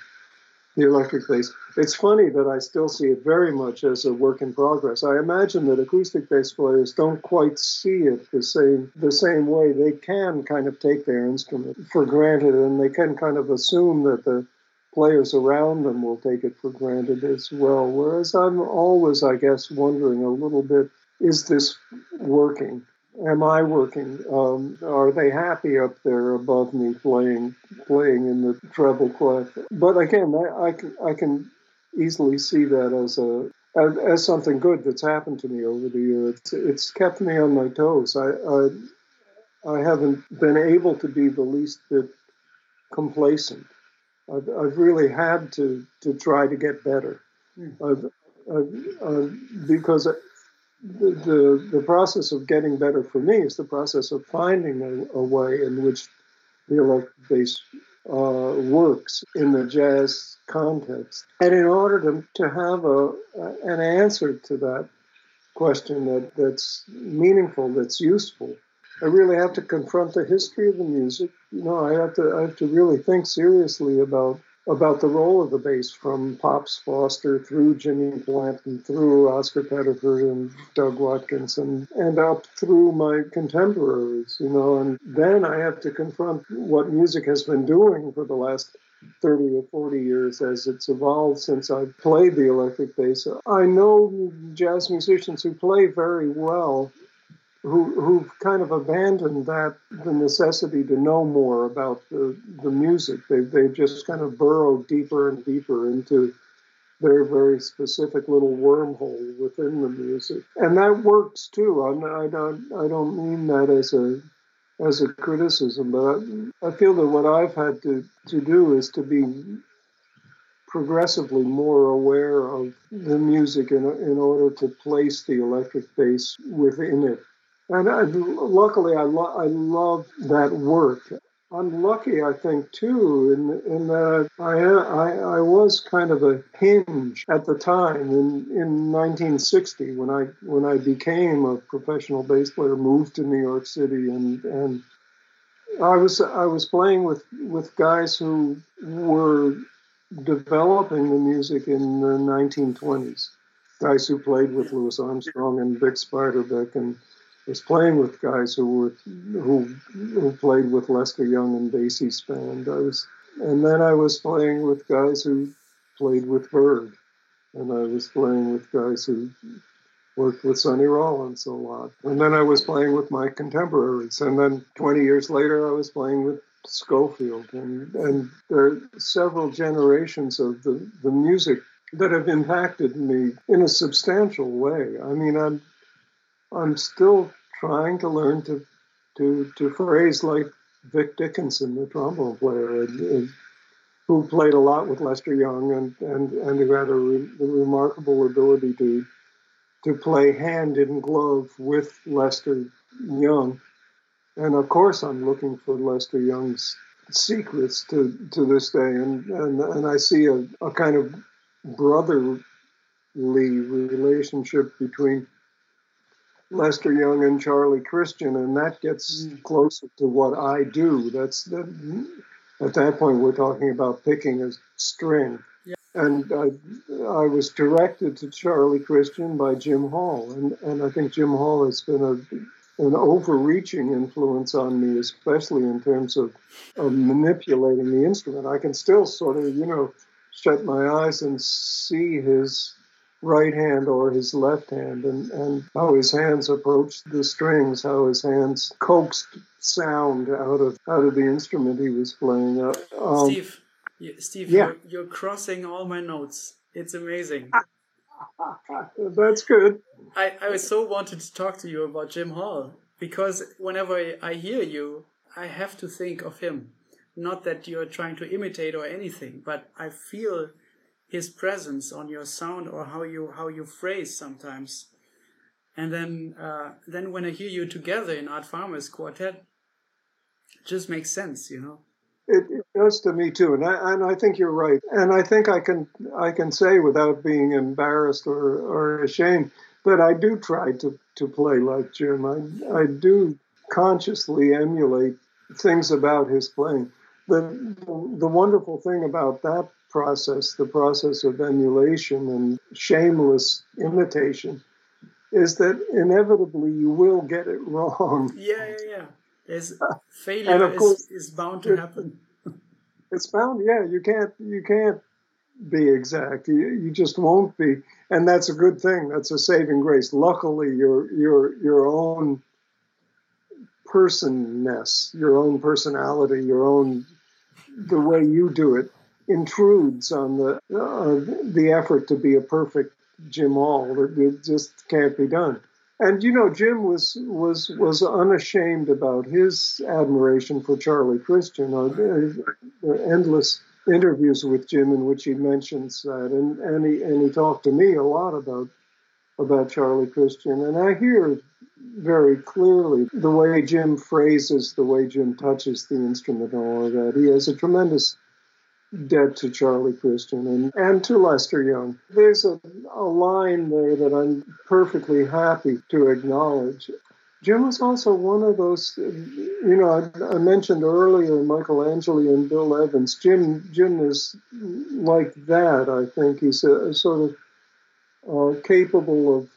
the electric bass. It's funny that I still see it very much as a work in progress. I imagine that acoustic bass players don't quite see it the same the same way. They can kind of take their instrument for granted, and they can kind of assume that the players around them will take it for granted as well. Whereas I'm always, I guess, wondering a little bit: Is this working? Am I working? Um, are they happy up there above me playing playing in the treble clef? But again, I, I, can, I can easily see that as a as, as, something good that's happened to me over the years. It's, it's kept me on my toes. I, I, I haven't been able to be the least bit complacent. I've, I've really had to to try to get better. Mm. I've, I've, because the, the, process of getting better for me is the process of finding a, a way in which the electric bass uh, works in the jazz context. And in order to, to have a, an answer to that question that, that's meaningful, that's useful, I really have to confront the history of the music. You know, I have to I have to really think seriously about about the role of the bass from Pops Foster through Jimmy Blanton, through Oscar Pettiford and Doug Watkins, and, and up through my contemporaries, you know. And then I have to confront what music has been doing for the last 30 or 40 years as it's evolved since I've played the electric bass. I know jazz musicians who play very well who who've kind of abandoned that the necessity to know more about the, the music. They they just kind of burrowed deeper and deeper into their very specific little wormhole within the music, and that works too. I'm, I don't I don't mean that as a as a criticism, but I, I feel that what I've had to, to do is to be progressively more aware of the music in, in order to place the electric bass within it and I, luckily, I, lo- I love that work. I'm lucky, I think, too, in, in that I, I, I was kind of a hinge at the time in, in 1960 when I when I became a professional bass player, moved to New York City, and and I was I was playing with with guys who were developing the music in the 1920s, guys who played with Louis Armstrong and Bix Beiderbecke and was playing with guys who were who who played with Lester Young and Basie's band. I was, and then I was playing with guys who played with Bird, and I was playing with guys who worked with Sonny Rollins a lot. And then I was playing with my contemporaries. And then 20 years later, I was playing with Scofield. And, and there are several generations of the, the music that have impacted me in a substantial way. I mean, I'm, I'm still trying to learn to to to phrase like Vic Dickenson, the trombone player, and, and, who played a lot with Lester Young and and, and who had a, re, a remarkable ability to to play hand in glove with Lester Young. And of course, I'm looking for Lester Young's secrets to, to this day. And, and, and I see a, a kind of brotherly relationship between Lester Young and Charlie Christian, and that gets mm. closer to what I do. That's that, at that point we're talking about picking a string. Yeah. And I, I was directed to Charlie Christian by Jim Hall, and, and I think Jim Hall has been a an overreaching influence on me, especially in terms of, of manipulating the instrument. I can still sort of, you know, shut my eyes and see his right hand or his left hand, and, and how his hands approached the strings, how his hands coaxed sound out of out of the instrument he was playing. Uh, um, Steve, Steve, yeah. you're, you're crossing all my notes. It's amazing. That's good. I, I so wanted to talk to you about Jim Hall because whenever I hear you, I have to think of him. Not that you're trying to imitate or anything, but I feel his presence on your sound or how you how you phrase sometimes. And then uh, then when I hear you together in Art Farmer's quartet, it just makes sense, you know. It, it, does to me too, and I, and I think you're right. And I think I can I can say without being embarrassed or, or ashamed that I do try to, to play like Jim. I I do consciously emulate things about his playing the, the wonderful thing about that process, the process of emulation and shameless imitation, is that inevitably you will get it wrong. Yeah, yeah, yeah. There's failure and of is, course, is bound to happen. it's bound, yeah. You can't, you can't be exact. You, you just won't be, and that's a good thing. That's a saving grace. Luckily, your your your own personness, your own personality, your own the way you do it intrudes on the uh, the effort to be a perfect Jim Hall. It, just can't be done. And you know, Jim was was was unashamed about his admiration for Charlie Christian. Uh, endless interviews with Jim in which he mentions that, and and he and he talked to me a lot about about Charlie Christian, and I hear very clearly the way Jim phrases, the way Jim touches the instrument, and all of that. He has a tremendous debt to Charlie Christian and, and to Lester Young. There's a, a line there that I'm perfectly happy to acknowledge. Jim was also one of those, you know, I, I mentioned earlier Michelangeli and Bill Evans. Jim, Jim is like that. I think he's a, a sort of uh, capable of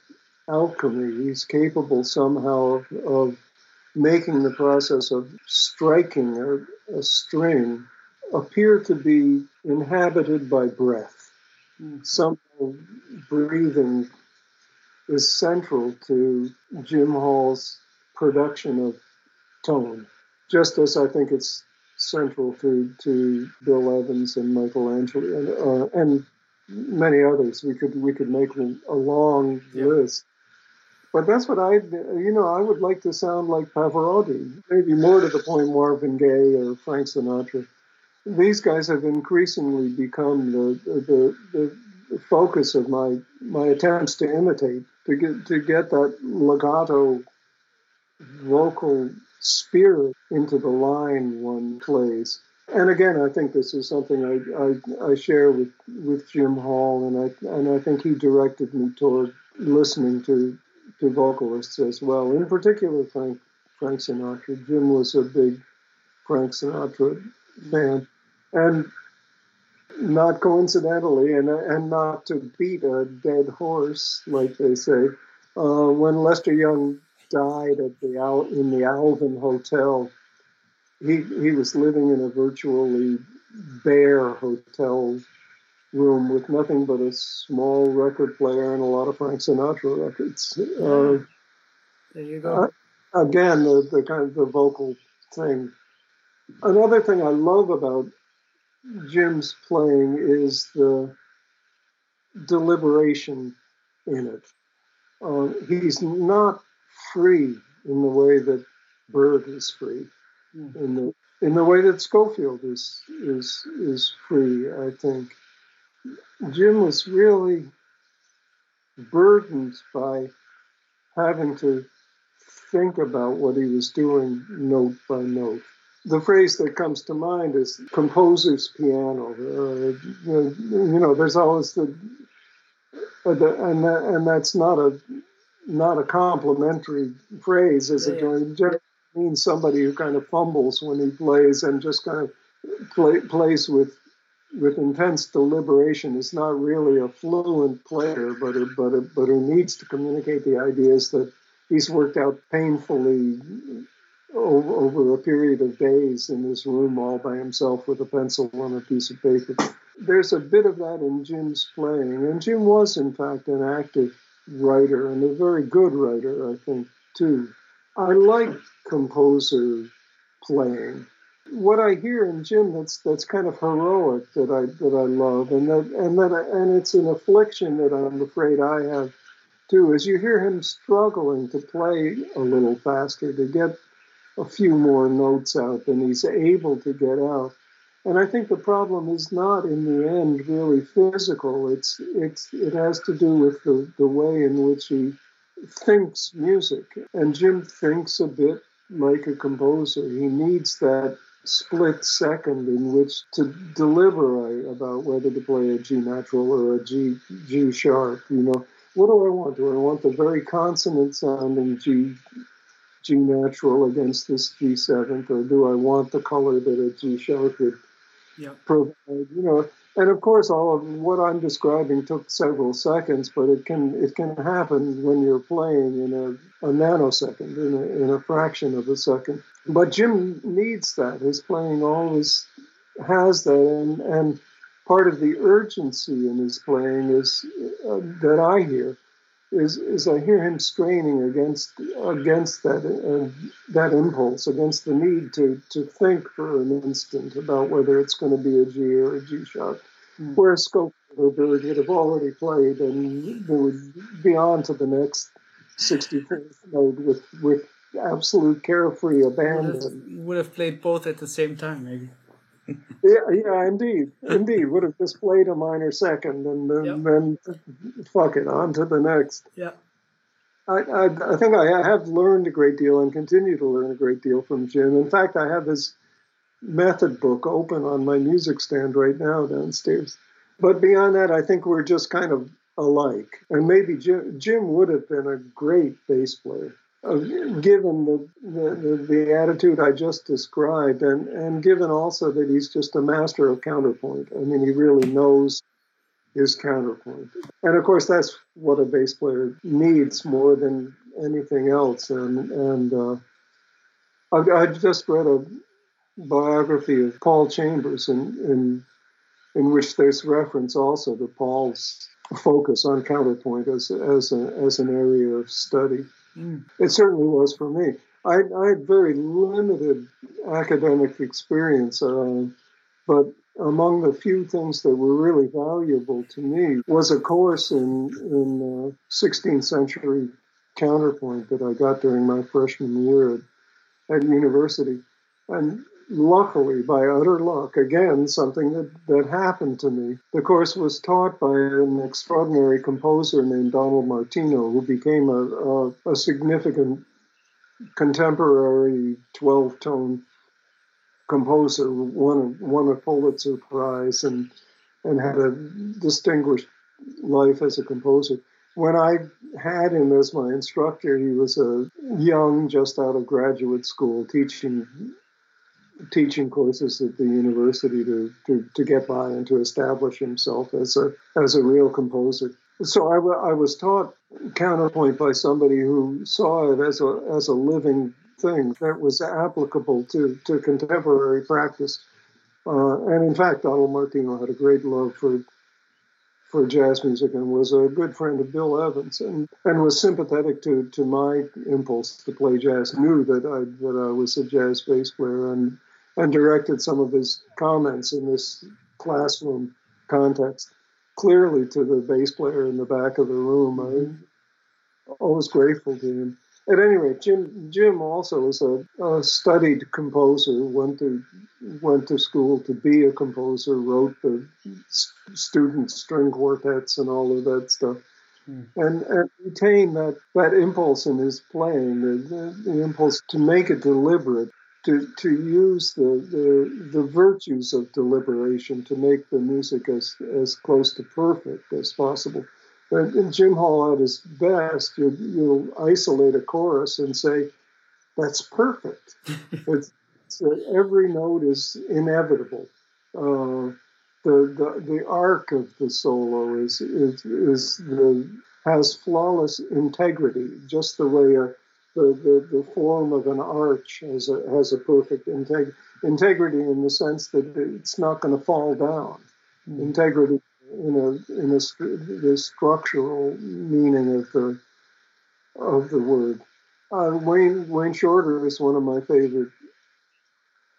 alchemy. He's capable somehow of, of making the process of striking a, a string appear to be inhabited by breath. Mm. Somehow breathing is central to Jim Hall's production of tone, just as I think it's central to, to Bill Evans and Michelangeli and, uh, and many others. We could we could make a long yeah. list. But that's what I, you know, I would like to sound like Pavarotti, maybe more to the point Marvin Gaye or Frank Sinatra these guys have increasingly become the, the, the focus of my, my attempts to imitate, to get, to get that legato vocal spirit into the line one plays. And again, I think this is something I, I, I share with, with Jim Hall, and I, and I think he directed me toward listening to, to vocalists as well, in particular Frank, Frank Sinatra. Jim was a big Frank Sinatra fan. And not coincidentally, and, and not to beat a dead horse, like they say, uh, when Lester Young died at the Al- in the Alvin Hotel, he he was living in a virtually bare hotel room with nothing but a small record player and a lot of Frank Sinatra records. Uh, there you go. Uh, again, the, the kind of the vocal thing. Another thing I love about Jim's playing is the deliberation in it. Uh, he's not free in the way that Bird is free, mm. in the in the way that Scofield is is is free. I think Jim was really burdened by having to think about what he was doing note by note the phrase that comes to mind is composer's piano. Uh, you know, there's always the, uh, the and that, and that's not a not a complimentary phrase, as yeah, it yeah. means somebody who kind of fumbles when he plays and just kind of play, plays with with intense deliberation. Is not really a fluent player, but a, but a, but who needs to communicate the ideas that he's worked out painfully over, over a period of days in this room all by himself with a pencil on a piece of paper. There's a bit of that in Jim's playing, and Jim was, in fact, an active writer and a very good writer, I think, too. I like composer playing. What I hear in Jim that's that's kind of heroic that I that I love, and that and that I, and it's an affliction that I'm afraid I have too. Is you hear him struggling to play a little faster to get a few more notes out than he's able to get out. And I think the problem is not in the end really physical. It's it's it has to do with the, the way in which he thinks music. And Jim thinks a bit like a composer. He needs that split second in which to deliberate about whether to play a G natural or a G G sharp. You know, what do I want? Do I want the very consonant sounding G G natural against this G seventh, or do I want the color that a G sharp would yep. provide? You know, and of course, all of what I'm describing took several seconds, but it can it can happen when you're playing in a, a nanosecond, in a, in a fraction of a second. But Jim needs that. His playing always has that, and and part of the urgency in his playing is uh, that I hear is is I hear him straining against against that uh, that impulse, against the need to to think for an instant about whether it's going to be a G or a G sharp. Mm. Whereas Scope would have already played and they would be on to the next 64th note with with absolute carefree abandon. Would have, would have played both at the same time, maybe yeah, yeah, indeed, indeed. Would have just played a minor second and then, yep. then fuck it, on to the next. Yeah. I, I, I, think I have learned a great deal and continue to learn a great deal from Jim. In fact, I have his method book open on my music stand right now downstairs. But beyond that, I think we're just kind of alike. And maybe Jim, Jim would have been a great bass player uh, given the, the, the, attitude I just described, and, and given also that he's just a master of counterpoint. I mean, he really knows his counterpoint. And of course, that's what a bass player needs more than anything else. And, and uh, I, I just read a biography of Paul Chambers, in, in, in which there's reference also to Paul's focus on counterpoint as, as, a, as an area of study. Mm. It certainly was for me. I, I, had very limited academic experience, uh, but among the few things that were really valuable to me was a course in, in uh, 16th century counterpoint that I got during my freshman year at, at university. And luckily, by utter luck, again, something that, that happened to me. The course was taught by an extraordinary composer named Donald Martino, who became a, a, a significant contemporary 12 tone composer, won a, won a Pulitzer Prize, and, and had a distinguished life as a composer. When I had him as my instructor, he was a young, just out of graduate school, teaching teaching courses at the university to, to, to get by and to establish himself as a as a real composer. So I, w- I was taught counterpoint by somebody who saw it as a as a living thing that was applicable to, to contemporary practice. Uh, and in fact, Donald Martino had a great love for for jazz music and was a good friend of Bill Evans and, and was sympathetic to, to my impulse to play jazz, knew that I, that I was a jazz bass player and, and directed some of his comments in this classroom context clearly to the bass player in the back of the room. I'm mm-hmm. always grateful to him. At any rate, Jim Jim also is a, a, studied composer. went to went to school to be a composer. Wrote the student string quartets and all of that stuff, mm. and and retained that that impulse in his playing, the, the, the impulse to make it deliberate, to to use the, the the virtues of deliberation to make the music as as close to perfect as possible. But in Jim Hall at his best, you, you'll isolate a chorus and say, that's perfect. it's, it's, uh, every note is inevitable. Uh, the, the, the arc of the solo is, is, is the, has flawless integrity, just the way a, the, the, the form of an arch has a, has a perfect integ- integrity in the sense that it's not going to fall down. Mm. Integrity in a in a the structural meaning of the of the word. Uh, Wayne Wayne Shorter is one of my favorite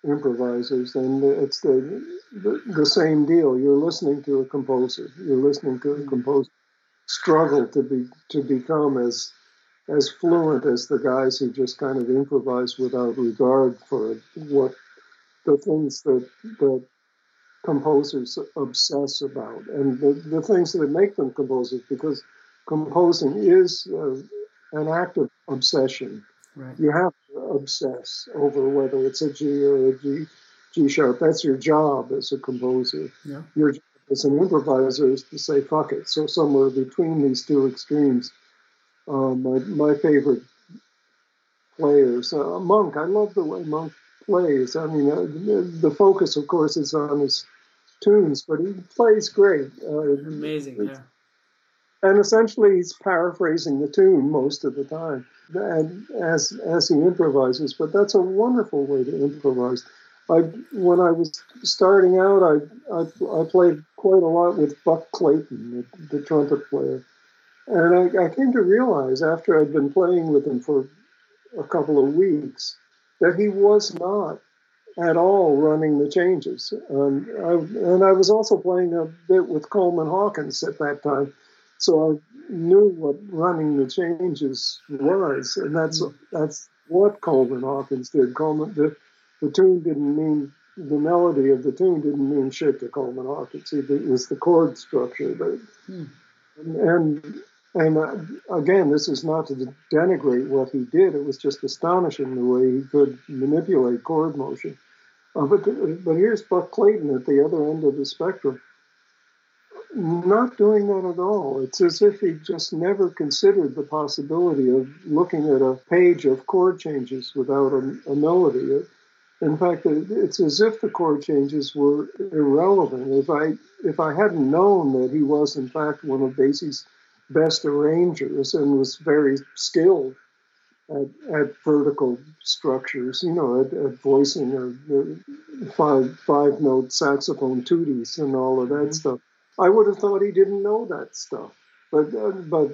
improvisers, and it's the, the, the same deal. You're listening to a composer. You're listening to a composer struggle to be to become as as fluent as the guys who just kind of improvise without regard for what the things that that composers obsess about and the, the things that make them composers because composing is uh, an act of obsession. Right. You have to obsess over whether it's a G or a G, G sharp. That's your job as a composer. Yeah. Your job as an improviser is to say fuck it. So somewhere between these two extremes, um, my, my favorite players. Uh, Monk, I love the way Monk plays. I mean, uh, the focus, of course, is on his tunes, but he plays great. Uh, Amazing, yeah. And essentially, he's paraphrasing the tune most of the time, and as as he improvises. But that's a wonderful way to improvise. I when I was starting out, I I, I played quite a lot with Buck Clayton, the, the trumpet player, and I, I came to realize after I'd been playing with him for a couple of weeks that he was not at all running the changes. Um, I, and I was also playing a bit with Coleman Hawkins at that time, so I knew what running the changes was, and that's that's what Coleman Hawkins did. Coleman the, the tune didn't mean the melody of the tune didn't mean shit to Coleman Hawkins. It was the chord structure that, hmm. and and uh, again, this is not to denigrate what he did. It was just astonishing the way he could manipulate chord motion. Uh, but, but here's Buck Clayton at the other end of the spectrum, not doing that at all. It's as if he just never considered the possibility of looking at a page of chord changes without a, a melody. In fact, it's as if the chord changes were irrelevant. If I if I hadn't known that he was in fact one of Basie's best arrangers and was very skilled at, at vertical structures, you know, at, at voicing a, five five note saxophone tuttis and all of that mm-hmm. stuff. I would have thought he didn't know that stuff, but uh, but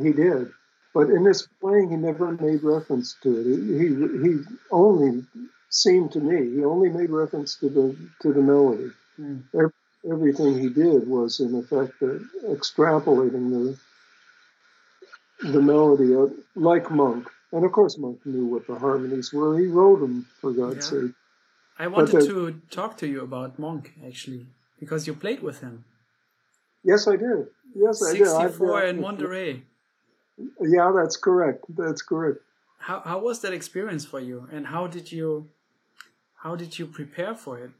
he did. But in his playing, he never made reference to it. He he only seemed to me he only made reference to the to the melody. Mm. Everything he did was in effect uh, extrapolating the the melody uh, like Monk. And of course, Monk knew what the harmonies were. He wrote them, for God's yeah. sake. I wanted to talk to you about Monk, actually, because you played with him. Yes, I did. Yes, I did. 64 in Monterey. Yeah, that's correct. That's correct. How, how was that experience for you? And how did you how did you prepare for it?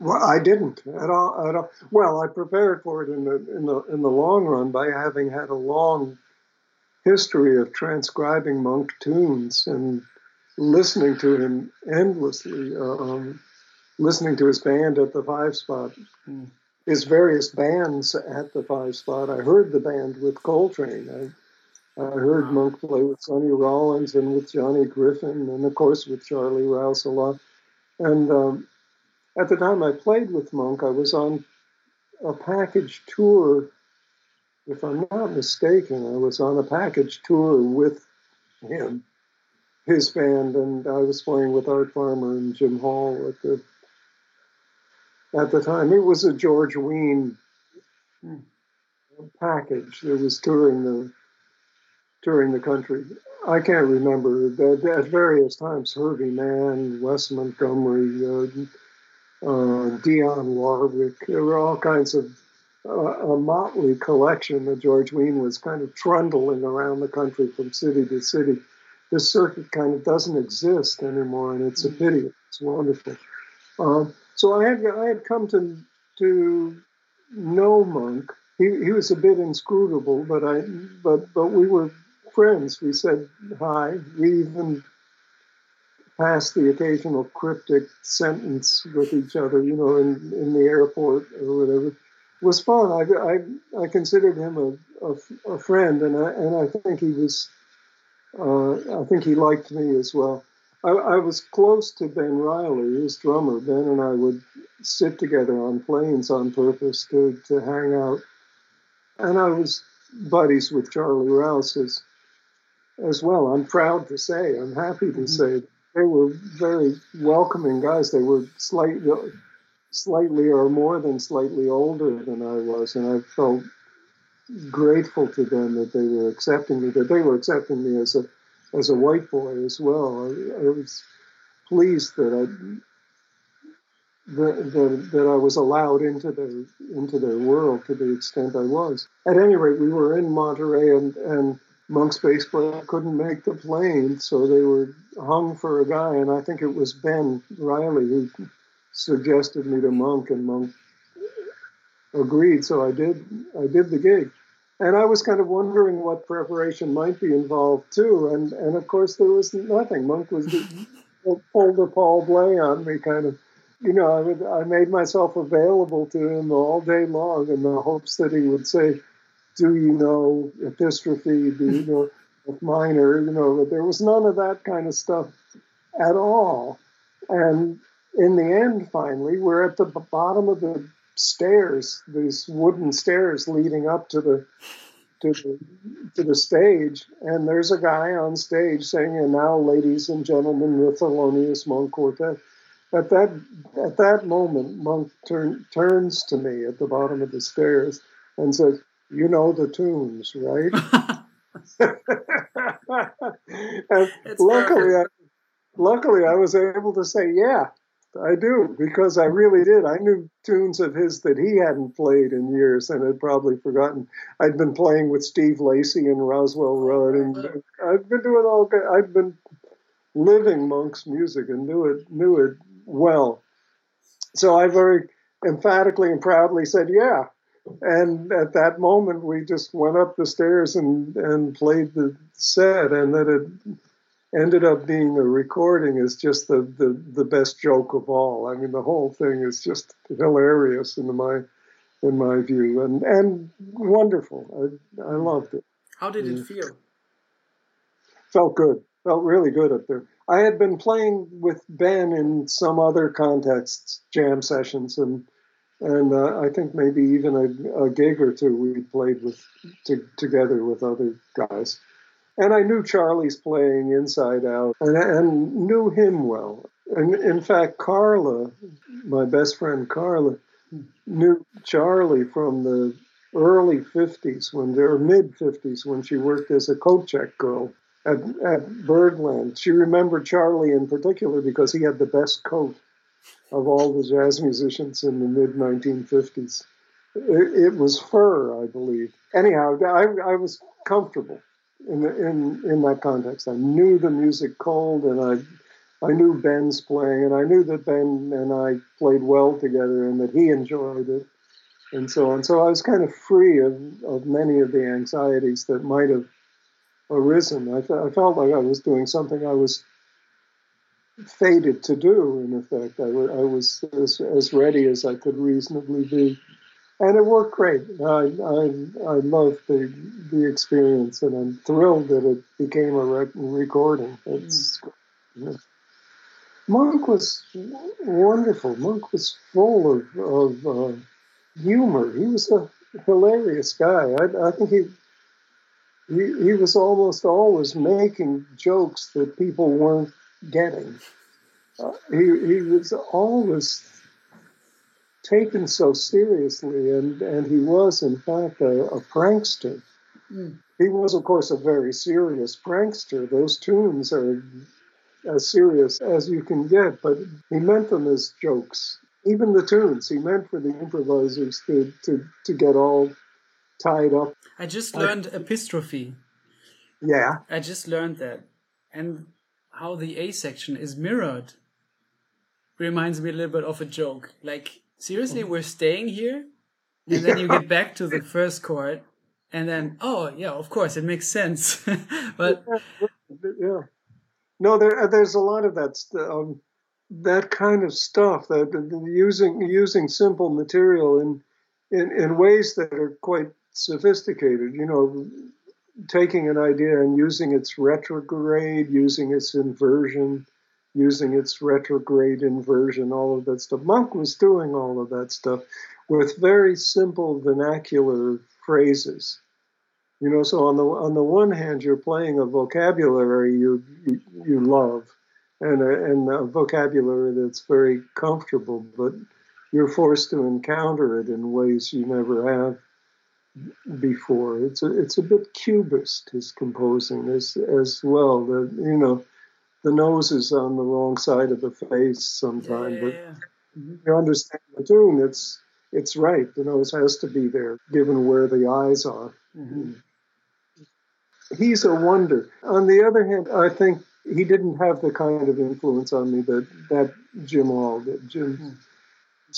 Well, I didn't at all. At all. Well, I prepared for it in the in the in the long run by having had a long history of transcribing monk tunes and listening to him endlessly, uh, um, listening to his band at the Five Spot, mm. his various bands at the Five Spot. I heard the band with Coltrane. I, I heard wow. Monk play with Sonny Rollins and with Johnny Griffin, and of course with Charlie Rouse a lot. And um, at the time I played with Monk, I was on a package tour. If I'm not mistaken, I was on a package tour with him, his band, and I was playing with Art Farmer and Jim Hall at the at the time. It was a George Wein package that was touring the touring the country. I can't remember. At, various times, Herbie Mann, Wes Montgomery, uh, uh, Dionne Warwick. There were all kinds of uh, a motley collection that George Wein was kind of trundling around the country from city to city. This circuit kind of doesn't exist anymore, and it's a pity. It's wonderful. Um, so I had I had come to to know Monk. He, he was a bit inscrutable, but I but but we were friends. We said hi. We even pass the occasional cryptic sentence with each other, you know, in, in the airport or whatever. Was fun. I, I, I considered him a, a, a, friend, and I, and I think he was, uh, I think he liked me as well. I, I was close to Ben Riley, his drummer. Ben and I would sit together on planes on purpose to, to hang out. And I was buddies with Charlie Rouse as, as well. I'm proud to say, I'm happy to mm-hmm. say they were very welcoming guys. They were slightly, slightly or more than slightly older than I was, and I felt grateful to them that they were accepting me. That they were accepting me as a as a white boy as well. I, I was pleased that I that, that, that I was allowed into their into their world to the extent I was. At any rate, we were in Monterey, and and Monk's player couldn't make the plane, so they were hung for a guy, and I think it was Ben Riley who suggested me to Monk, and Monk agreed. So I did. I did the gig, and I was kind of wondering what preparation might be involved too. And and of course there was nothing. Monk was pulled a Paul Bley on me, kind of. You know, I, would, I made myself available to him all day long in the hopes that he would say, "Do you know epistrophe? Do you know minor?" You know, there was none of that kind of stuff at all. And in the end, finally, we're at the bottom of the stairs, these wooden stairs leading up to the to the to the stage, and there's a guy on stage saying, "And now, ladies and gentlemen, the Thelonious Monk Quartet." At that at that moment, Monk turn, turns to me at the bottom of the stairs and says, "You know the tunes, right?" and luckily, I, luckily, I was able to say, "Yeah." I do because I really did. I knew tunes of his that he hadn't played in years and had probably forgotten. I'd been playing with Steve Lacy and Roswell oh, Rudd, and I've been doing all. I've been living Monk's music and knew it knew it well. So I very emphatically and proudly said, "Yeah." And at that moment, we just went up the stairs and and played the set, and that it ended up being a recording is just the, the, the best joke of all. I mean, the whole thing is just hilarious in my in my view, and and wonderful. I I loved it. How did it mm. feel? Felt good. Felt really good up there. I had been playing with Ben in some other contexts, jam sessions, and and uh, I think maybe even a, a, gig or two we played with to, together with other guys. And I knew Charlie's playing inside out and, and knew him well. And in fact, Carla, my best friend Carla, knew Charlie from the early 50s, when were mid 50s, when she worked as a coat check girl at, at Birdland. She remembered Charlie in particular because he had the best coat of all the jazz musicians in the mid 1950s. It, it, was fur, I believe. Anyhow, I, I was comfortable in, in in that context. I knew the music cold, and I I knew Ben's playing, and I knew that Ben and I played well together, and that he enjoyed it, and so on. So I was kind of free of, of many of the anxieties that might have arisen. I, I felt like I was doing something I was fated to do. In effect, I, I was as, as ready as I could reasonably be and it worked great. I I, I loved the the experience, and I'm thrilled that it became a rec- recording. It's mm. Monk was wonderful. Monk was full of of uh, humor. He was a hilarious guy. I, I think he. He, he was almost always making jokes that people weren't getting. Uh, he, he was always taken so seriously, and, and he was, in fact, a, a prankster. Mm. He was, of course, a very serious prankster. Those tunes are as serious as you can get, but he meant them as jokes. Even the tunes, he meant for the improvisers to, to, to get all tied up. I just learned I, epistrophe. Yeah. I just learned that. And how the A section is mirrored reminds me a little bit of a joke. Like seriously, we're staying here? And then you get back to the first chord, and then, oh, yeah, of course, it makes sense. but. Yeah. No, there, there's a lot of that. Um, that kind of stuff that using using simple material in, in in ways that are quite sophisticated you know taking an idea and using its retrograde using its inversion using its retrograde inversion, all of that stuff. Monk was doing all of that stuff with very simple vernacular phrases. You know, so on the on the one hand, you're playing a vocabulary you you, love, and a, and a vocabulary that's very comfortable, but you're forced to encounter it in ways you never have before. It's a it's a bit cubist his composing as as well. That you know the nose is on the wrong side of the face sometimes, yeah, yeah, but you understand the tune. It's it's right. The nose has to be there, given where the eyes are. Mm-hmm. He's a wonder. On the other hand, I think he didn't have the kind of influence on me that that Jim Hall did. Jim. Mm.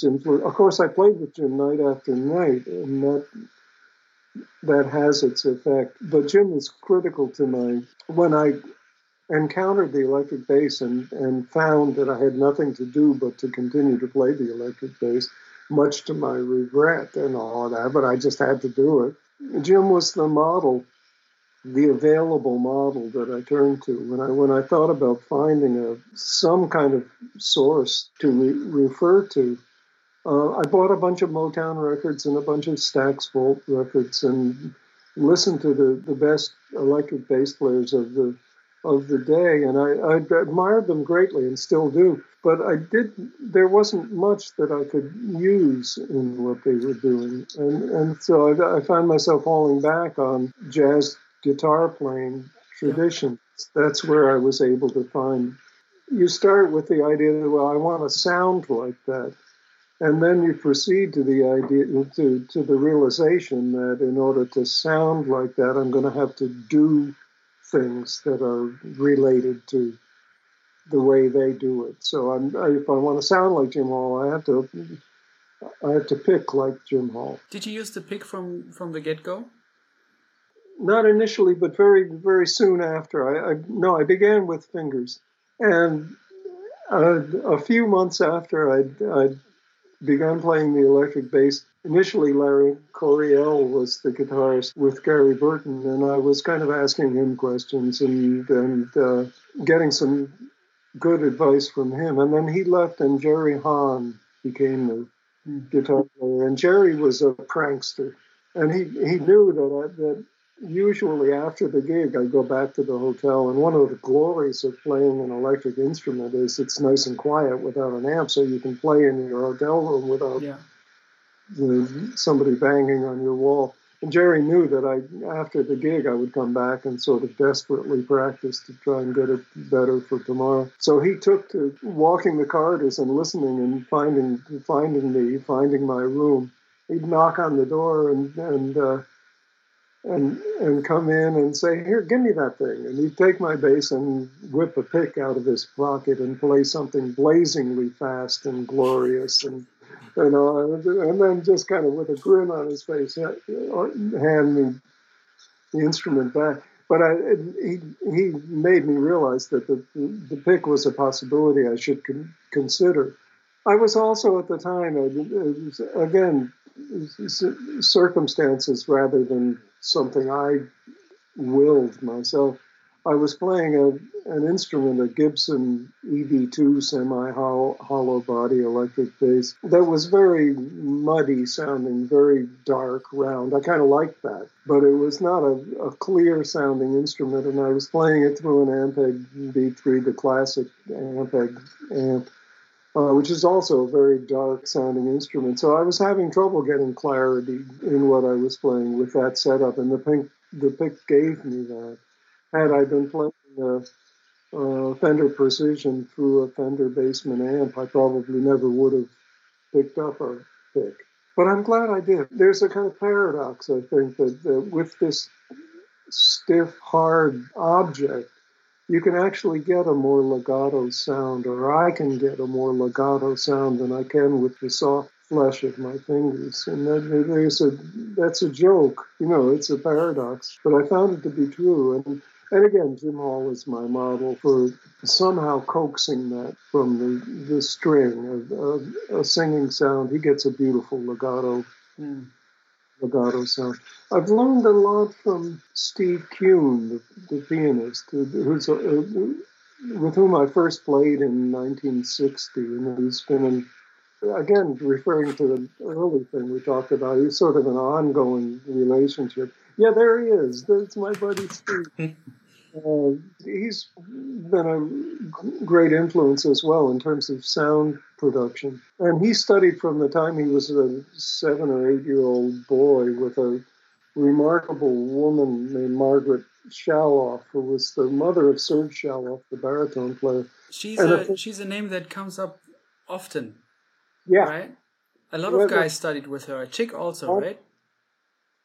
Influence. Of course, I played with Jim night after night, and that that has its effect. But Jim was critical to my when I encountered the electric bass and, and found that I had nothing to do but to continue to play the electric bass, much to my regret and all that, but I just had to do it. Jim was the model, the available model that I turned to when I when I thought about finding a some kind of source to re- refer to. Uh, I bought a bunch of Motown records and a bunch of Stax Volt records and listened to the, the best electric bass players of the of the day, and I, I admired them greatly and still do. But I did. There wasn't much that I could use in what they were doing, and and so I, I find myself falling back on jazz guitar playing traditions. That's where I was able to find. You start with the idea that well, I want to sound like that, and then you proceed to the idea to to the realization that in order to sound like that, I'm going to have to do things that are related to the way they do it. So I'm, if I want to sound like Jim Hall, I have to I have to pick like Jim Hall. Did you use the pick from from the get go? Not initially, but very very soon after. I, I no, I began with fingers, and uh, a few months after I'd, I'd began playing the electric bass. Initially, Larry Coryell was the guitarist with Gary Burton, and I was kind of asking him questions and, and uh, getting some good advice from him. And then he left, and Jerry Hahn became the guitar player. And Jerry was a prankster, and he, he knew that I, that usually after the gig, I go back to the hotel, and one of the glories of playing an electric instrument is it's nice and quiet without an amp, so you can play in your hotel room without Yeah. somebody banging on your wall. And Jerry knew that I, after the gig, I would come back and sort of desperately practice to try and get it better for tomorrow. So he took to walking the corridors and listening and finding, finding me, finding my room. He'd knock on the door and and uh, and and come in and say, "Here, give me that thing." And he'd take my bass and whip a pick out of his pocket and play something blazingly fast and glorious, and you know, and then just kind of with a grin on his face, uh, hand me the instrument back. But I, he he made me realize that the the pick was a possibility I should con- consider. I was also at the time, uh, again, circumstances rather than something I willed myself. I was playing a, an instrument, a Gibson EB2 semi hollow body electric bass that was very muddy sounding, very dark, round. I kind of liked that, but it was not a, a, clear sounding instrument, and I was playing it through an Ampeg B3, the classic Ampeg amp uh, which is also a very dark sounding instrument. So I was having trouble getting clarity in what I was playing with that setup, and the pick, the pick gave me that. Had I been playing a, a Fender Precision through a Fender Bassman amp, I probably never would have picked up a pick. But I'm glad I did. There's a kind of paradox, I think, that, that with this stiff, hard object, you can actually get a more legato sound, or I can get a more legato sound than I can with the soft flesh of my fingers. And that, there's a that's a joke, you know, it's a paradox, but I found it to be true. And and again, Jim Hall is my model for somehow coaxing that from the, the string of, of a singing sound. He gets a beautiful legato. Mm legato sound. I've learned a lot from Steve Kuhn, the, the pianist, who's a, with whom I first played in 1960, and he's been in, again referring to the early thing we talked about. He's sort of an ongoing relationship. Yeah, there he is. That's my buddy Steve. Uh, he's been a great influence as well in terms of sound production. And he studied from the time he was a seven or eight year old boy with a remarkable woman named Margaret Chaloff, who was the mother of Serge Chaloff, the baritone player. She's a, she's a name that comes up often. Yeah. Right? A lot of guys studied with her. Chick also, right?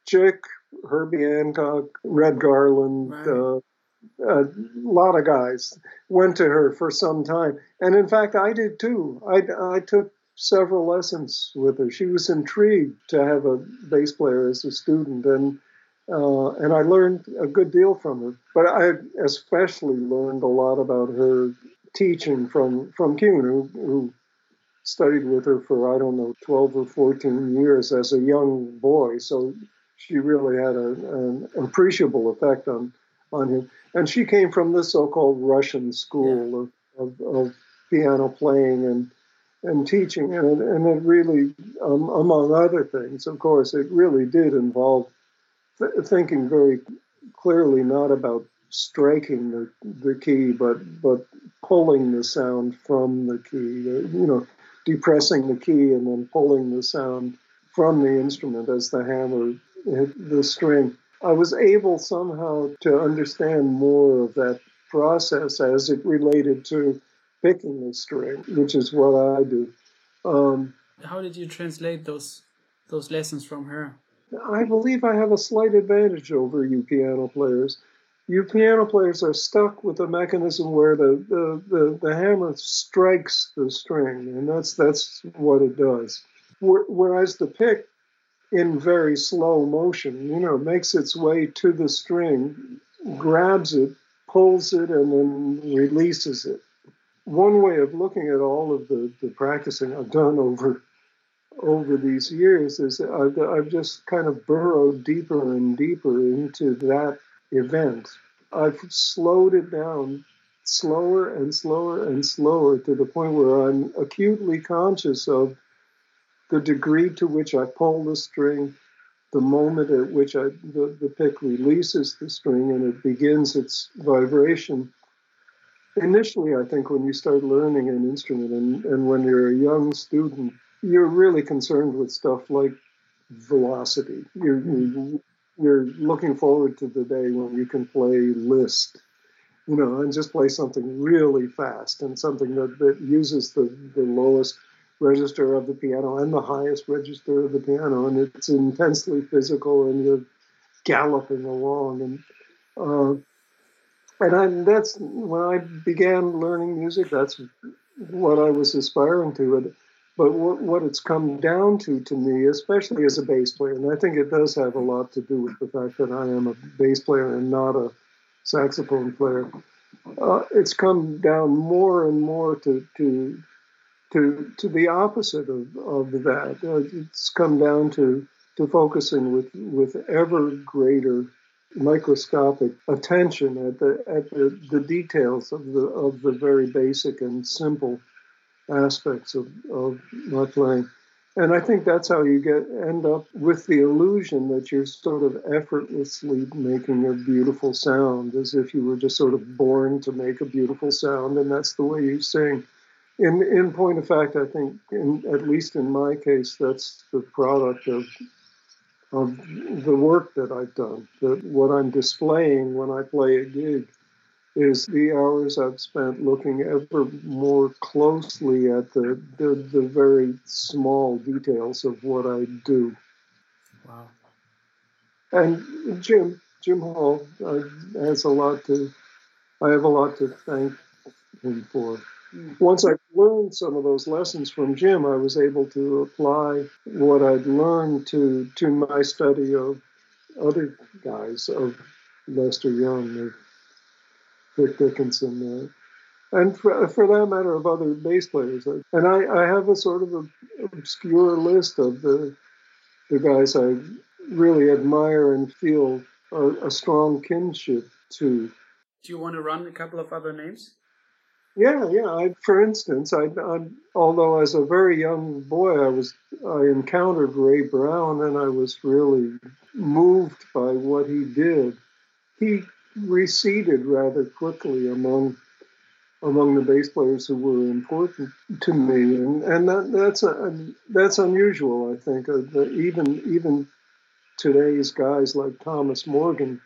Chick, Herbie Hancock, Red Garland, Right. uh, a lot of guys went to her for some time, and in fact, I did too. I, I took several lessons with her. She was intrigued to have a bass player as a student, and uh, and I learned a good deal from her. But I especially learned a lot about her teaching from from Kuhn, who, who studied with her for I don't know 12 or 14 years as a young boy. So she really had a, an appreciable effect on on him. And she came from the so-called Russian school yeah. of, of, of, piano playing and and teaching, and and it really, um, among other things, of course, it really did involve th- thinking very clearly not about striking the, the key, but but pulling the sound from the key. You know, depressing the key and then pulling the sound from the instrument as the hammer hit the string. I was able somehow to understand more of that process as it related to picking the string, which is what I do. Um, How did you translate those those lessons from her? I believe I have a slight advantage over you piano players. You piano players are stuck with a mechanism where the, the, the, the hammer strikes the string, and that's that's what it does. Whereas the pick, in very slow motion, you know, makes its way to the string, grabs it, pulls it, and then releases it. One way of looking at all of the, the practicing I've done over over these years is I've, I've just kind of burrowed deeper and deeper into that event. I've slowed it down slower and slower and slower to the point where I'm acutely conscious of the degree to which I pull the string, the moment at which I, the, the pick releases the string and it begins its vibration. Initially, I think when you start learning an instrument and, and when you're a young student, you're really concerned with stuff like velocity. You're, you're looking forward to the day when you can play Liszt, you know, and just play something really fast and something that, that uses the, the lowest register of the piano and the highest register of the piano, and it's intensely physical, and you're galloping along, and uh, and I, that's when I began learning music. That's what I was aspiring to. But what, what it's come down to to me, especially as a bass player, and I think it does have a lot to do with the fact that I am a bass player and not a saxophone player. Uh, it's come down more and more to to to to the opposite of, of that. Uh, it's come down to to focusing with with ever greater microscopic attention at the at the, the details of the of the very basic and simple aspects of, of my playing. And I think that's how you get end up with the illusion that you're sort of effortlessly making a beautiful sound, as if you were just sort of born to make a beautiful sound, and that's the way you sing. In in point of fact, I think, in, at least in my case, that's the product of of the work that I've done. That what I'm displaying when I play a gig is the hours I've spent looking ever more closely at the, the, the very small details of what I do. Wow. And Jim, Jim Hall uh, has a lot to, I have a lot to thank him for. Mm. Once I learned some of those lessons from Jim, I was able to apply what I'd learned to to my study of other guys, of Lester Young, of Vic Dickenson, uh, and for, for, that matter of other bass players. And I, I have a sort of a obscure list of the the guys I really admire and feel a, a strong kinship to. Do you want to run a couple of other names? Yeah, yeah. I, for instance, I, I, although as a very young boy, I was I encountered Ray Brown, and I was really moved by what he did. He receded rather quickly among among the bass players who were important to me, and and that, that's a, that's unusual. I think uh, even even today's guys like Thomas Morgan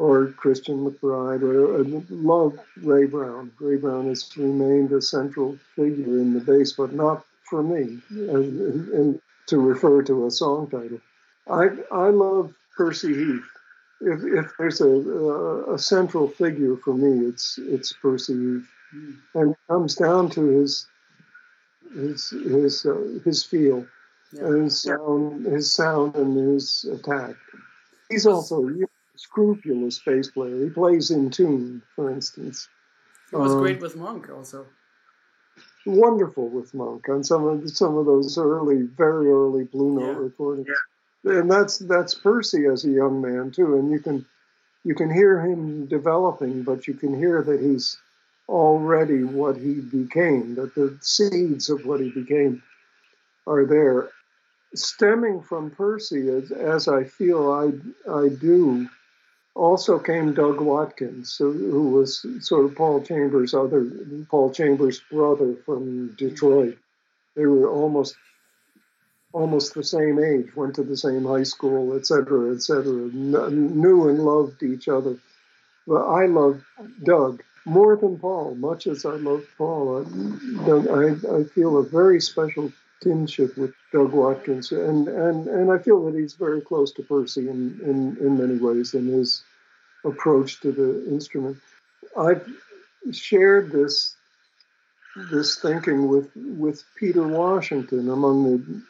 or Christian McBride or, or love Ray Brown. Ray Brown has remained a central figure in the bass, but not for me. And, and to refer to a song title, I I love Percy Heath if, if there's a, a, central figure for me, it's it's Percy, mm. and it comes down to his his his uh, his feel, yeah. his sound, his sound, and his attack. He's also a scrupulous bass player. He plays in tune, for instance. He was um, great with Monk, also. Wonderful with Monk on some of some of those early, very early Blue Note yeah. recordings. Yeah. And that's that's Percy as a young man too, and you can you can hear him developing, but you can hear that he's already what he became, that the seeds of what he became are there. Stemming from Percy, as, as I feel I, I do, also came Doug Watkins, who was sort of Paul Chambers' other, Paul Chambers' brother from Detroit. They were almost almost the same age, went to the same high school, et cetera, et cetera, knew and loved each other. But I loved Doug more than Paul, much as I love Paul. I, I, feel a very special kinship with Doug Watkins, and, and, and I feel that he's very close to Percy in, in, in many ways in his approach to the instrument. I've shared this this thinking with with Peter Washington among the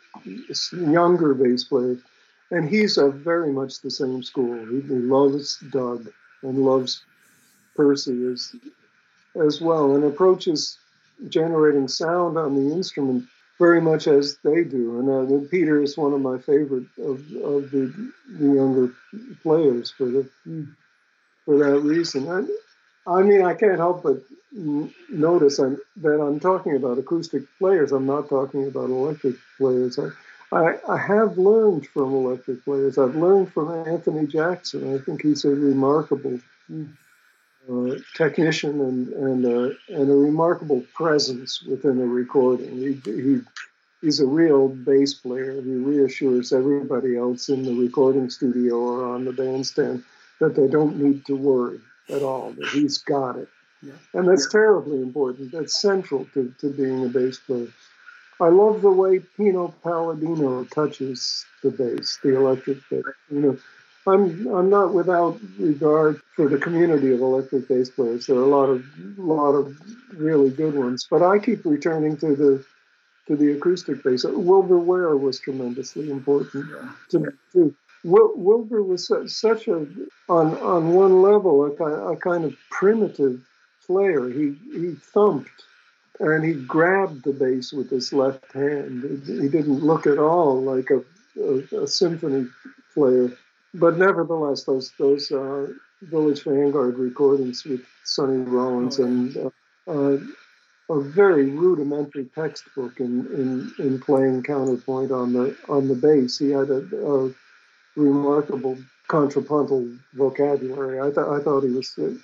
younger bass players, and he's of very much the same school. He, he loves Doug and loves Percy as, as well and approaches generating sound on the instrument very much as they do. And uh, Peter is one of my favorite of, of the, the younger players for the for that reason. I, I mean, I can't help but notice I'm, that I'm talking about acoustic players. I'm not talking about electric players. I, I, I, have learned from electric players. I've learned from Anthony Jackson. I think he's a remarkable uh, technician and and, uh, and a remarkable presence within a recording. He, he he's a real bass player. He reassures everybody else in the recording studio or on the bandstand that they don't need to worry at all. That he's got it, yeah. and that's yeah. terribly important. That's central to, to being a bass player. I love the way Pino Palladino touches the bass, the electric bass. You know, I'm I'm not without regard for the community of electric bass players. There are a lot of lot of really good ones, but I keep returning to the to the acoustic bass. Wilbur Ware was tremendously important yeah. to me too. Wilbur was such a on on one level a, a kind of primitive player. He he thumped and he grabbed the bass with his left hand. He didn't look at all like a, a, a symphony player but nevertheless, those those uh, Village Vanguard recordings with Sonny Rollins oh, and uh, uh, a very rudimentary textbook in, in, in playing counterpoint on the on the bass. He had a, a remarkable contrapuntal vocabulary. I thought I thought he was an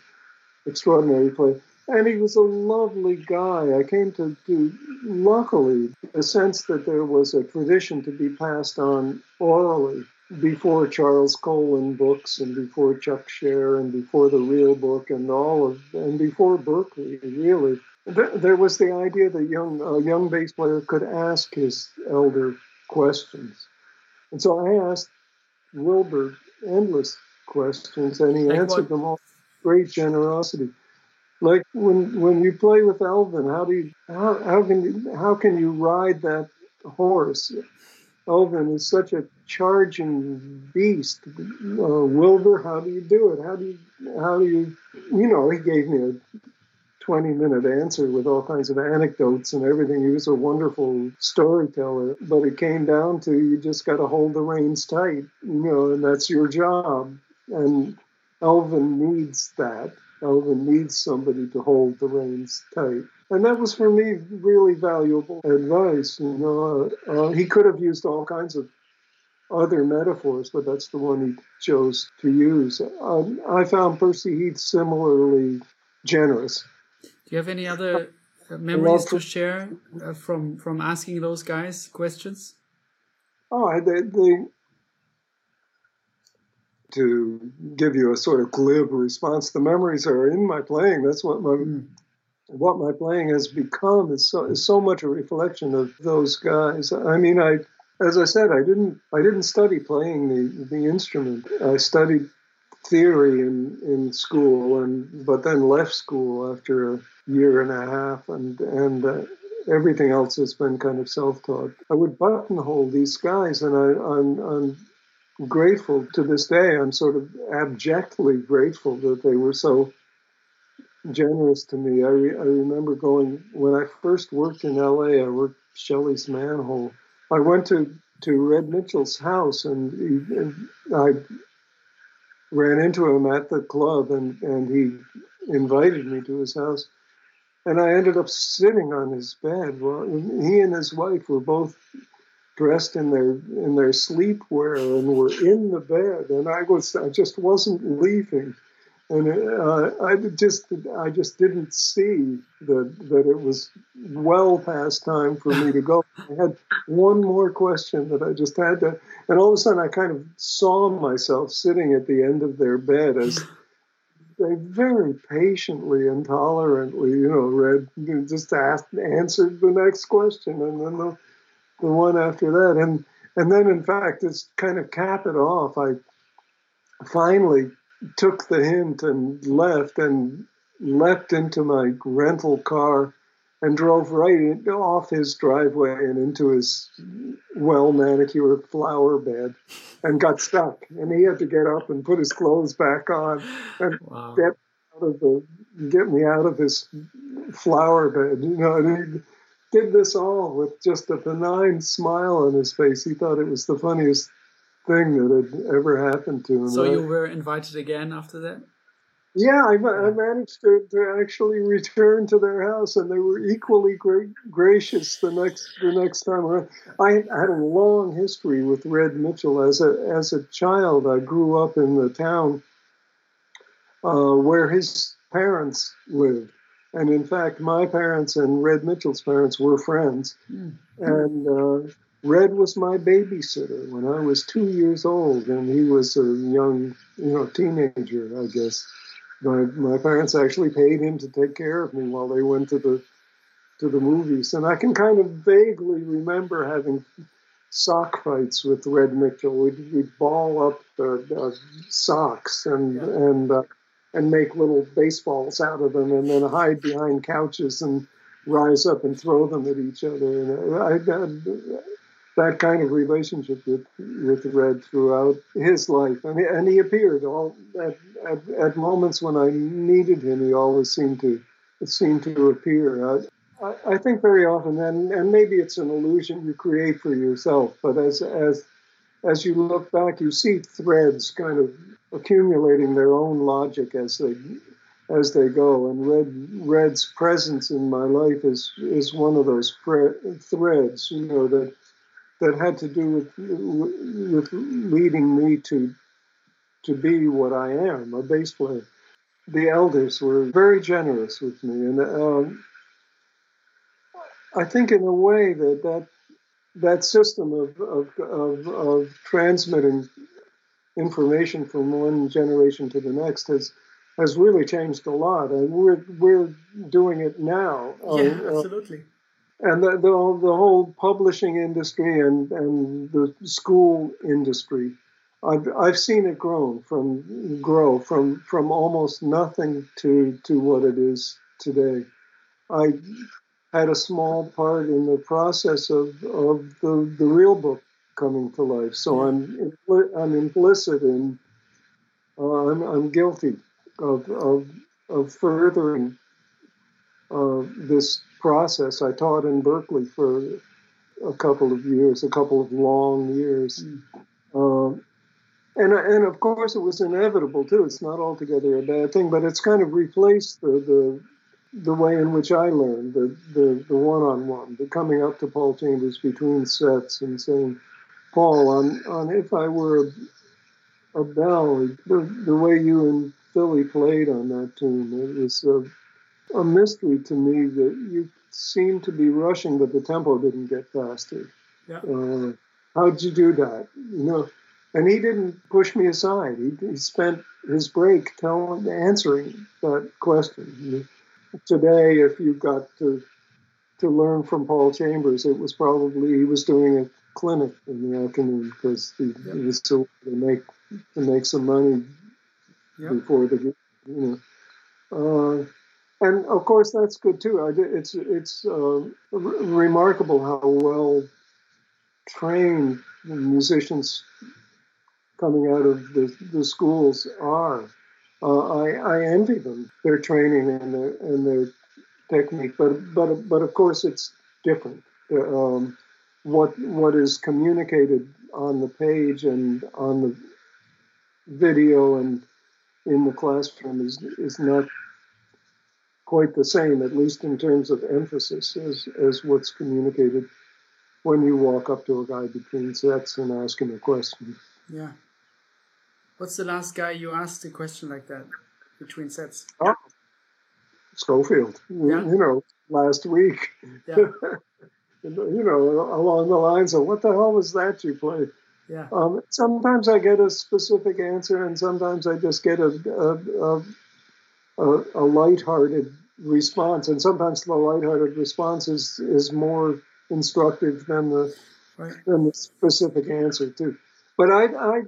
extraordinary player. And he was a lovely guy. I came to, to luckily a sense that there was a tradition to be passed on orally before Charles Colin books and before Chuck Sher and before the real book and all of and before Berklee really there was the idea that young a young bass player could ask his elder questions and so I asked Wilbur endless questions and he like answered what? them all great generosity like when when you play with Elvin how do you how, how can you how can you ride that horse Elvin is such a charging beast. Uh, Wilbur, how do you do it? How do you, how do you, you know, he gave me a 20 minute answer with all kinds of anecdotes and everything. He was a wonderful storyteller, but it came down to you just got to hold the reins tight, you know, and that's your job. And Elvin needs that. Elvin needs somebody to hold the reins tight and that was for me really valuable advice. You know, uh, uh, he could have used all kinds of other metaphors, but that's the one he chose to use. Um, I found Percy Heath similarly generous. Do you have any other uh, memories to share uh, from from asking those guys questions? Oh, they, they to give you a sort of glib response. The memories are in my playing. That's what my mm what my playing has become is so, is so much a reflection of those guys. I mean, I, as I said, I didn't, I didn't study playing the, the instrument. I studied theory in, in school and, but then left school after a year and a half and, and, uh, everything else has been kind of self-taught. I would buttonhole these guys, and I, I'm, I'm grateful to this day. I'm sort of abjectly grateful that they were so generous to me. I, re, I remember going when I first worked in L.A. I worked Shelly's Manne-Hole. I went to to Red Mitchell's house, and, he, and I ran into him at the club, and and he invited me to his house and I ended up sitting on his bed. Well, he and his wife were both dressed in their in their sleepwear and were in the bed, and I was I just wasn't leaving, and uh, I just I just didn't see that that it was well past time for me to go. I had one more question that I just had to, and all of a sudden I kind of saw myself sitting at the end of their bed as they very patiently and tolerantly, you know, read just asked answered the next question and then the, the one after that. And and then in fact to kind of cap it off, I finally took the hint and left and leapt into my rental car and drove right off his driveway and into his well manicured flower bed and got stuck. And he had to get up and put his clothes back on and wow. get out of the get me out of his flower bed. You know, and he did this all with just a benign smile on his face. He thought it was the funniest thing that had ever happened to him. So you were invited again after that? Yeah, I, I managed to, to, actually return to their house, and they were equally gra- gracious the next the next time around. I had a long history with Red Mitchell as a as a child. I grew up in the town uh, where his parents lived, and in fact, my parents and Red Mitchell's parents were friends. Mm-hmm. And uh, Red was my babysitter when I was two years old, and he was a young, you know, teenager, I guess my my parents actually paid him to take care of me while they went to the to the movies, and I can kind of vaguely remember having sock fights with Red Mitchell. We'd, we'd ball up uh, socks and yeah. and uh, and make little baseballs out of them, and then hide behind couches and rise up and throw them at each other. And I, I, that kind of relationship with with Red throughout his life, and he, and he appeared all at, at, at moments when I needed him. He always seemed to seemed to appear. I, I think very often, and and maybe it's an illusion you create for yourself, but as as as you look back, you see threads kind of accumulating their own logic as they as they go. And Red Red's presence in my life is is one of those threads, you know, that that had to do with with leading me to to be what I am, a bass player. The elders were very generous with me, and um, I think in a way that that that system of of, of, of transmitting information from one generation to the next has has really changed a lot, and we're we're doing it now. Yeah, uh, absolutely. Uh, and the, the, the whole publishing industry and, and the school industry, I've, I've seen it grow from grow from from almost nothing to to what it is today. I had a small part in the process of, of the, the real book coming to life, so I'm I'm implicit in uh, I'm, I'm guilty of of, of furthering uh, this process. I taught in Berklee for a couple of years, a couple of long years. Mm. Um, and, and of course, it was inevitable too. It's not altogether a bad thing, but it's kind of replaced the, the, the way in which I learned, the, the, the one-on-one, the coming up to Paul Chambers between sets and saying, Paul, on, on If I Were a, a Bell, the, the way you and Philly played on that tune, it was uh, a mystery to me that you seem to be rushing, but the tempo didn't get faster. Yeah. Uh, how'd you do that? You know, and he didn't push me aside. He, he spent his break telling, answering that question. Today, if you got to to learn from Paul Chambers, it was probably he was doing a clinic in the afternoon because he, yep. he was still to make to make some money yep. before the you know. Uh, and of course that's good too. It's it's uh, remarkable how well trained musicians coming out of the, the schools are. Uh, I, I envy them their training and their and their technique, but but but of course it's different. Um, what what is communicated on the page and on the video and in the classroom is is not quite the same, at least in terms of emphasis, as as what's communicated when you walk up to a guy between sets and ask him a question. Yeah. What's the last guy you asked a question like that between sets? Oh, Scofield. Yeah. You know, last week. Yeah. you know, along the lines of what the hell was that you played? Yeah. Um, sometimes I get a specific answer, and sometimes I just get a a, a, a, a lighthearted response, and sometimes the lighthearted response is is more instructive than the right. than the specific answer too. But I I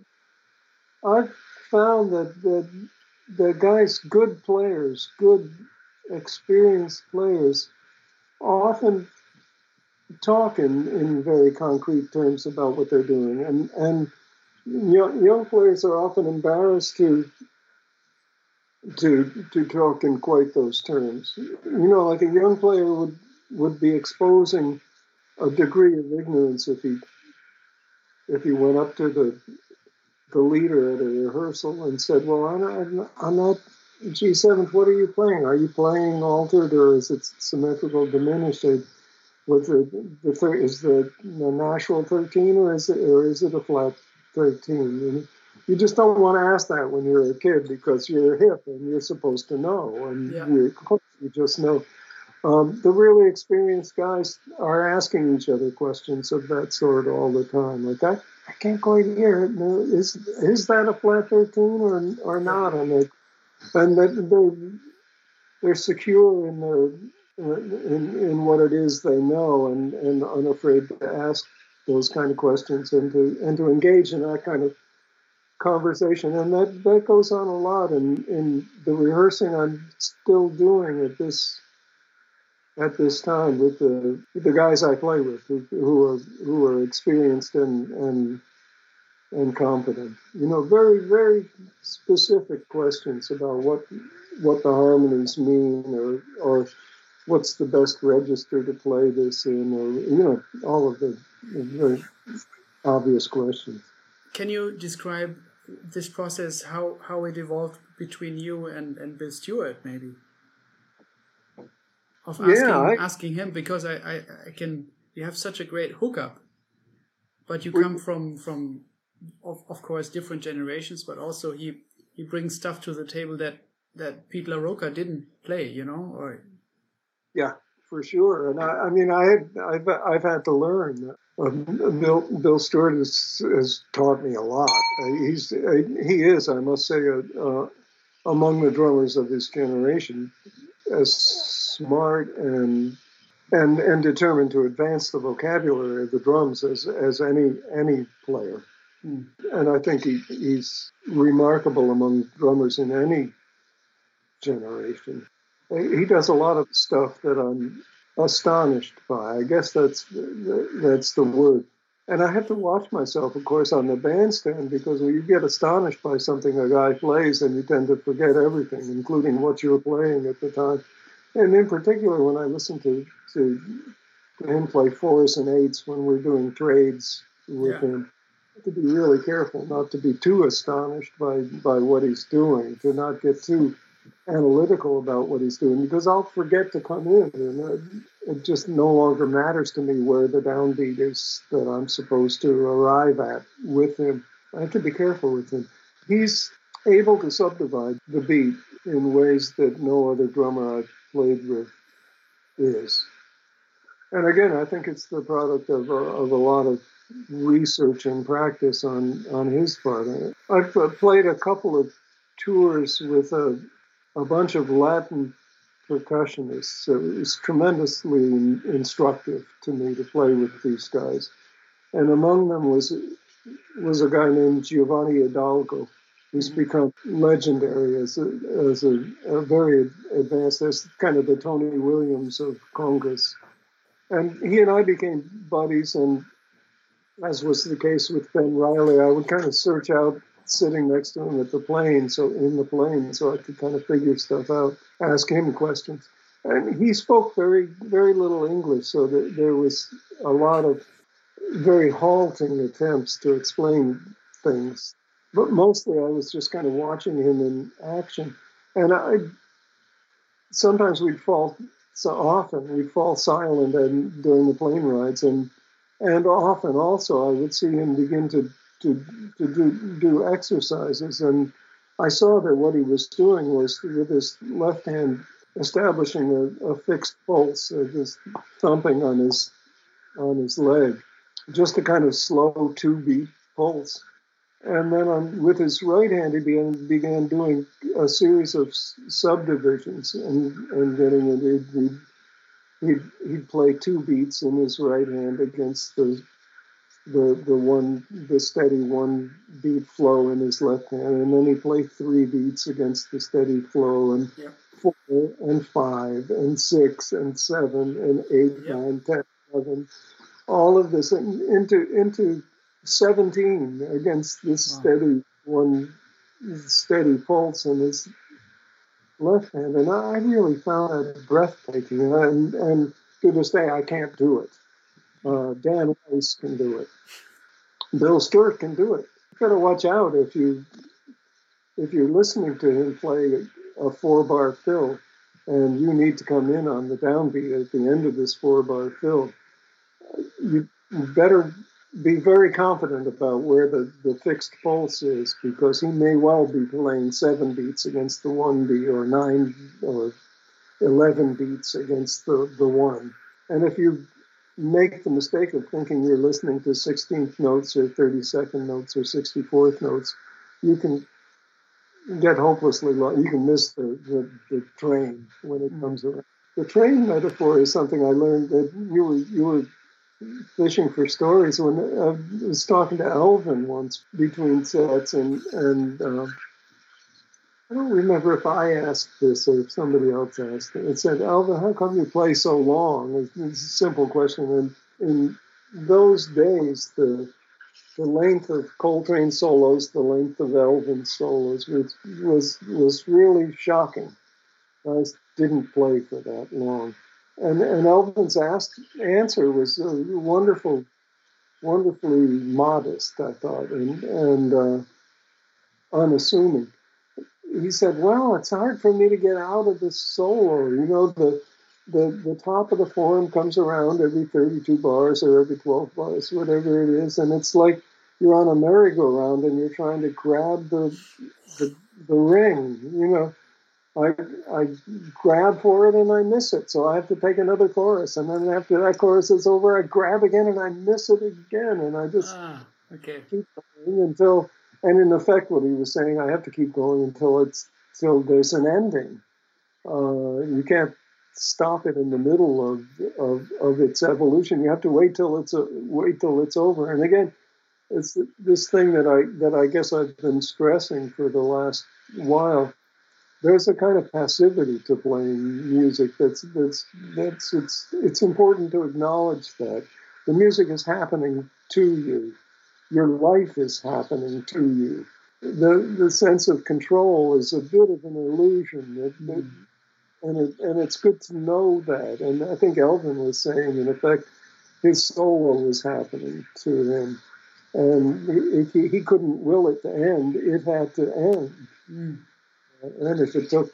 I've found that that the guys, good players, good experienced players, often talk in, in very concrete terms about what they're doing, and and young, young players are often embarrassed to to to talk in quite those terms. You know, like a young player would would be exposing a degree of ignorance if he if he went up to the the leader at a rehearsal and said, "Well, I'm not, I'm not G7. What are you playing? Are you playing altered or is it symmetrical diminished? With the, the thir- is the, the natural 13 or is it or is it a flat 13? And you just don't want to ask that when you're a kid because you're hip and you're supposed to know, and yeah. you, you just know. Um, the really experienced guys are asking each other questions of that sort all the time. Like, I, I can't quite hear it. Is is that a flat thirteen or or not? And they and they they're secure in their in, in what it is they know and, and unafraid to ask those kind of questions and to and to engage in that kind of conversation. And that, that goes on a lot in, in the rehearsing I'm still doing at this at this time with the the guys I play with who, who are who are experienced and and and competent. You know, very very specific questions about what what the harmonies mean or or what's the best register to play this in or you know all of the very obvious questions. Can you describe this process how how it evolved between you and and Bill Stewart maybe? of asking, yeah, I, asking him because I, I, I can you have such a great hookup, but you come from from of, of course different generations, but also he he brings stuff to the table that that Pete LaRocca didn't play, you know, or yeah, for sure. And I, I mean, I I've I've had to learn. Um, Bill Bill Stewart has, has taught me a lot. Uh, he's uh, he is, I must say, uh, among the drummers of his generation, as smart and and and determined to advance the vocabulary of the drums as as any any player. And I think he, he's remarkable among drummers in any generation. He does a lot of stuff that I'm astonished by. I guess that's that's the word. And I have to watch myself, of course, on the bandstand because when you get astonished by something a guy plays, and you tend to forget everything, including what you were playing at the time and in particular when I listen to to, him play fours and eights when we're doing trades with yeah. him, to be really careful not to be too astonished by by what he's doing, to not get too analytical about what he's doing, because I'll forget to come in, and it just no longer matters to me where the downbeat is that I'm supposed to arrive at with him. I have to be careful with him. He's able to subdivide the beat in ways that no other drummer I've played with is. And again, I think it's the product of of a lot of research and practice on, on his part. I've played a couple of tours with a, a bunch of Latin percussionists. It was tremendously instructive to me to play with these guys. And among them was was a guy named Giovanni Hidalgo, He's mm-hmm. become legendary as a, as a, a very advanced, as kind of the Tony Williams of congas. And he and I became buddies, and as was the case with Ben Riley, I would kind of search out sitting next to him at the plane, so in the plane, so I could kind of figure stuff out, ask him questions. And he spoke very, very little English, so that there was a lot of very halting attempts to explain things. But mostly I was just kind of watching him in action. And I sometimes we'd fall so often we'd fall silent and during the plane rides and and often also I would see him begin to to, to do, do exercises. And I saw that what he was doing was with his left hand establishing a, a fixed pulse, uh, just thumping on his on his leg, just a kind of slow two beat pulse. And then on, with his right hand, he began, began doing a series of subdivisions and, and getting it. He'd, he'd, he'd play two beats in his right hand against the the the one the steady one beat flow in his left hand, and then he played three beats against the steady flow, and yep. four and five and six and seven and eight, yep. nine, ten, eleven, all of this into into seventeen against this wow. steady one steady pulse in his left hand, and I really found that breathtaking, and and to this day I can't do it. Uh, Dan Weiss can do it. Bill Stewart can do it. You got to watch out if you if you're listening to him play a four bar fill, and you need to come in on the downbeat at the end of this four bar fill. You better be very confident about where the, the fixed pulse is because he may well be playing seven beats against the one beat or nine or 11 beats against the, the one. And if you make the mistake of thinking you're listening to 16th notes or 32nd notes or 64th notes, you can get hopelessly lost. You can miss the, the, the train when it mm. comes around. The train metaphor is something I learned that you were you were fishing for stories when I was talking to Elvin once between sets and and uh, I don't remember if I asked this or if somebody else asked it. It said, Elvin, how come you play so long? It's, a simple question. And in those days, the the length of Coltrane solos, the length of Elvin solos was was, was really shocking. I didn't play for that long. And, and Elvin's asked, answer was uh, wonderful, wonderfully modest, I thought, and, and uh, unassuming he said, "Well, it's hard for me to get out of this solo. You know, the the the top of the form comes around every 32 bars or every 12 bars, whatever it is, and it's like you're on a merry-go-round and you're trying to grab the the, the ring. You know, I I grab for it and I miss it, so I have to take another chorus, and then after that chorus is over, I grab again and I miss it again, and I just ah, okay. keep going until." And in effect, what he was saying, I have to keep going until it's till there's an ending. Uh, you can't stop it in the middle of, of, of its evolution. You have to wait till it's a, wait till it's over. And again, it's this thing that I that I guess I've been stressing for the last while. There's a kind of passivity to playing music that's that's that's it's it's important to acknowledge that the music is happening to you your life is happening to you. The, the sense of control is a bit of an illusion. It, it, and, it, and it's good to know that. And I think Elvin was saying, in effect, his solo was happening to him. And he, he couldn't will it to end, it had to end. Mm. And if it took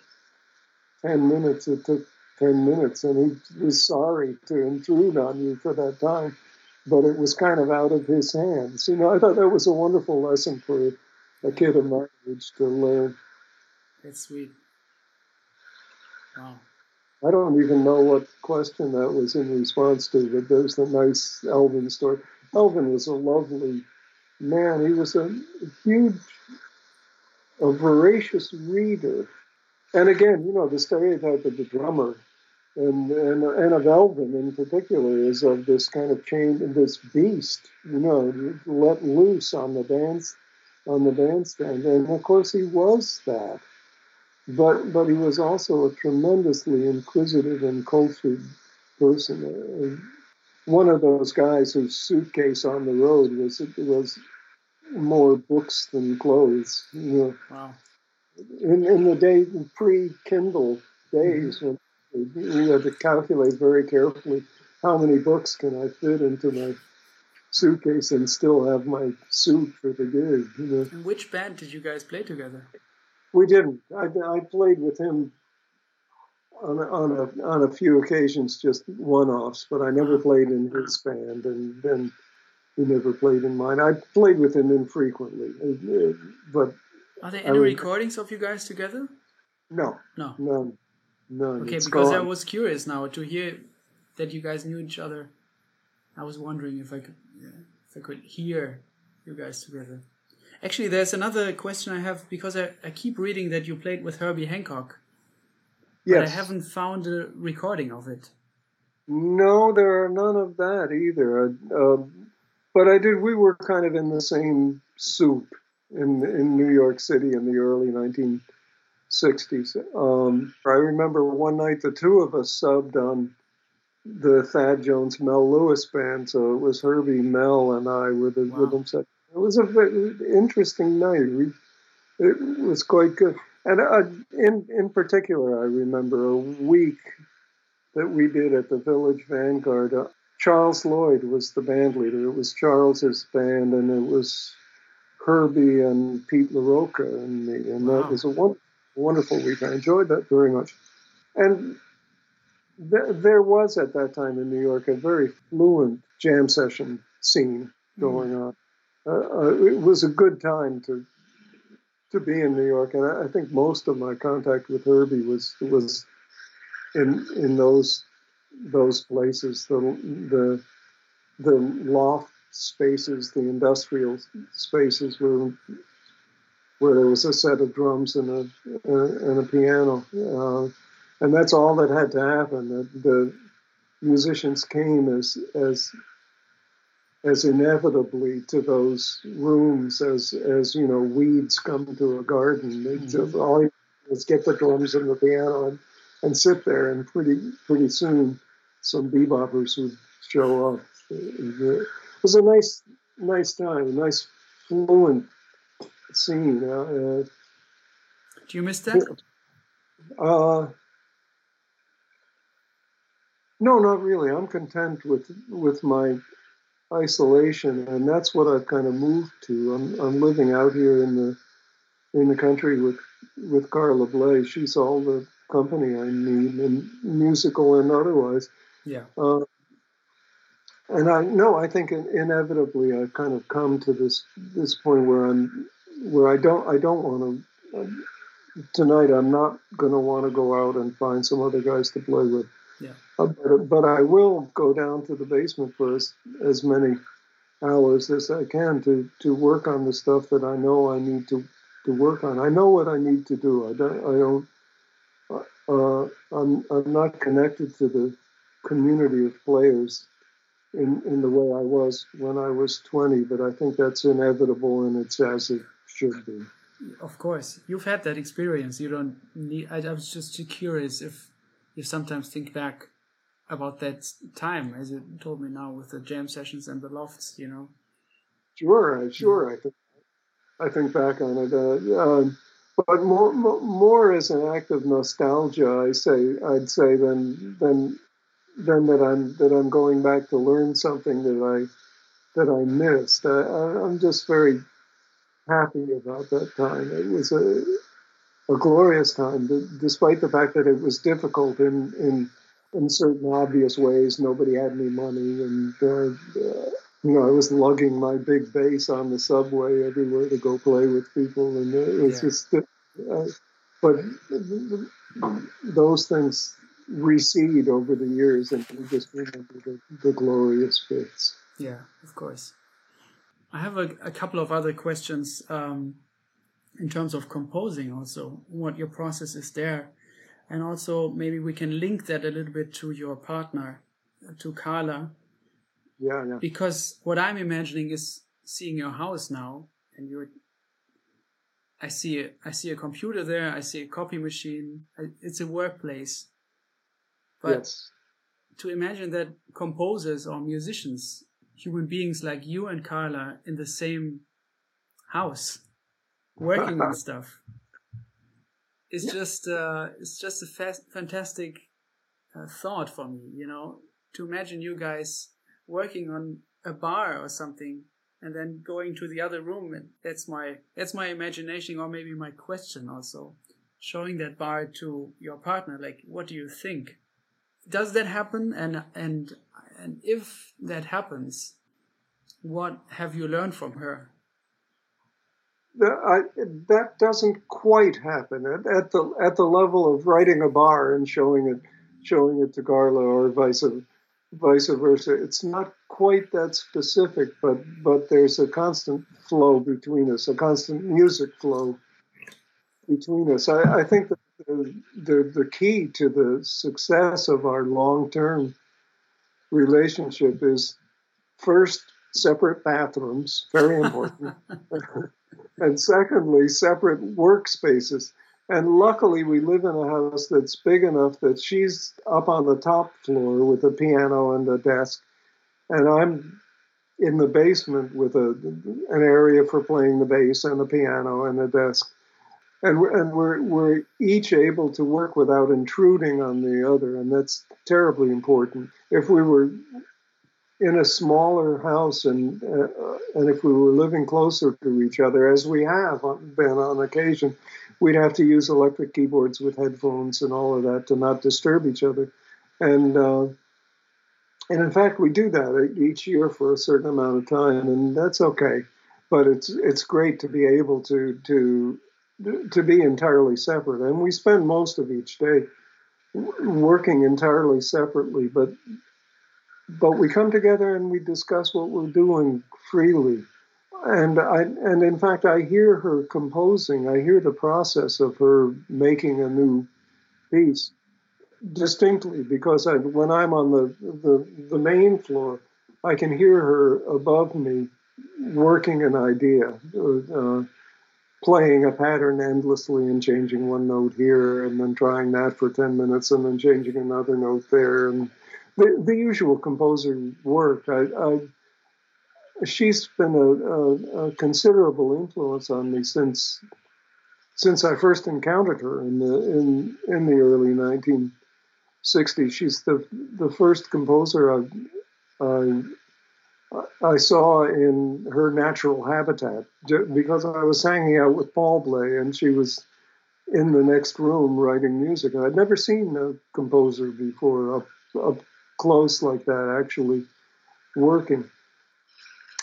10 minutes, it took 10 minutes. And he was sorry to intrude on you for that time but it was kind of out of his hands. You know, I thought that was a wonderful lesson for a kid of my age to learn. That's sweet. Wow. I don't even know what question that was in response to, but there's the nice Elvin story. Elvin was a lovely man. He was a huge, a voracious reader. And again, you know, the stereotype of the drummer and, and, and of Elvin in particular is of this kind of chain, this beast, you know, let loose on the dance on the bandstand, and of course he was that. But but he was also a tremendously inquisitive and cultured person. Uh, one of those guys whose suitcase on the road was was more books than clothes. You know. Wow. In in the day pre Kindle days when we had to calculate very carefully how many books can I fit into my suitcase and still have my suit for the gig. You know? And which band did you guys play together? We didn't. I, I played with him on a, on a on a few occasions, just one-offs, but I never played in his band, and then he never played in mine. I played with him infrequently, uh, but are there any recordings of you guys together? No, no, none, none. Okay, because. I was curious now to hear that you guys knew each other. I was wondering if I could if I could hear you guys together. Actually, there's another question I have because I, I keep reading that you played with Herbie Hancock. Yes. But I haven't found a recording of it. No, there are none of that either. Uh, but I did. We were kind of in the same soup in in New York City in the early 1960s. Um, I remember one night the two of us subbed on the Thad Jones Mel Lewis band. So it was Herbie, Mel, and I were the wow. rhythm section. It was a very interesting night. We, it was quite good. And uh, in in particular, I remember a week that we did at the Village Vanguard. Uh, Charles Lloyd was the band leader. It was Charles's band, and it was Herbie and Pete LaRocca and me. And wow. that was a one, wonderful week. I enjoyed that very much. And th- there was at that time in New York a very fluent jam session scene going mm. on. Uh, uh, it was a good time to to be in New York, and I, I, think most of my contact with Herbie was was in in those those places, the the the loft spaces, the industrial spaces where where there was a set of drums and a, and a piano. Uh, and that's all that had to happen. The, the musicians came as as as inevitably to those rooms as as you know weeds come to a garden. They mm-hmm. just all you is get the drums and the piano and, and sit there, and pretty pretty soon some beboppers would show up. It was a nice nice time, a nice fluent scene. Uh, Do you miss that? Uh, no, not really. I'm content with with my isolation, and that's what I've kind of moved to. I'm I'm living out here in the in the country with with Carla Bley. She's all the company I need, and musical and otherwise. Yeah. Uh, and I no, I think inevitably I've kind of come to this this point where I'm where I don't I don't want to. Uh, tonight, I'm not going to want to go out and find some other guys to play with. Yeah. Uh, but, but, I will go down to the basement for as, as many hours as I can to, to work on the stuff that I know I need to, to work on. I know what I need to do. I don't, I don't uh, I'm, I'm not connected to the community of players in, in the way I was when I was 20, but I think that's inevitable and it's as it should be. Of course, you've had that experience. You don't need. I, I was just curious if you sometimes think back about that time, as you told me now, with the jam sessions and the lofts, you know. Sure, sure. I think I think back on it, uh, um, but more, more as an act of nostalgia. I say I'd say than than than that I'm that I'm going back to learn something that I that I missed. I, I'm just very happy about that time. It was a a glorious time, despite the fact that it was difficult in in in certain obvious ways. Nobody had any money, and uh, uh, you know I was lugging my big bass on the subway everywhere to go play with people, and it was yeah. just. Uh, but those things recede over the years, and we just remember the, the glorious bits. Yeah, of course. I have a, a couple of other questions. Um, in terms of composing also what your process is there and also maybe we can link that a little bit to your partner to carla yeah, yeah. because what i'm imagining is seeing your house now and you're I see a, I see a computer there. I see a copy machine. It's a workplace. But yes. to imagine that composers or musicians, human beings like you and Carla, in the same house, working on stuff, It's yeah. just uh, it's just a fast, fantastic uh, thought for me. You know, to imagine you guys working on a bar or something and then going to the other room and that's my that's my imagination or maybe my question also showing that bar to your partner like what do you think does that happen and and and if that happens what have you learned from her I, that doesn't quite happen at, at, the at the level of writing a bar and showing it showing it to Carla or vice vice versa. It's not quite that specific, but but there's a constant flow between us, a constant music flow between us. I, I think the, the, the key to the success of our long term relationship is first separate bathrooms, very important, and secondly separate workspaces. And luckily, we live in a house that's big enough that she's up on the top floor with a piano and a desk, and I'm in the basement with a an area for playing the bass and the piano and a desk. And we're, and we're we're each able to work without intruding on the other, and that's terribly important. If we were in a smaller house and uh, and if we were living closer to each other, as we have been on occasion, we'd have to use electric keyboards with headphones and all of that to not disturb each other. And uh, and in fact, we do that each year for a certain amount of time, and that's okay. But it's it's great to be able to to to be entirely separate, and we spend most of each day working entirely separately. But but we come together and we discuss what we're doing freely and I and in fact I hear her composing. I hear the process of her making a new piece distinctly because I, when I'm on the, the the main floor, I can hear her above me working an idea, uh, playing a pattern endlessly and changing one note here and then trying that for ten minutes and then changing another note there and the, the usual composer work. I, I she's been a, a, a, considerable influence on me since since I first encountered her in the in in the early 1960s. She's the the first composer I I, I saw in her natural habitat because I was hanging out with Paul Bley and she was in the next room writing music. I'd never seen a composer before up up close like that actually working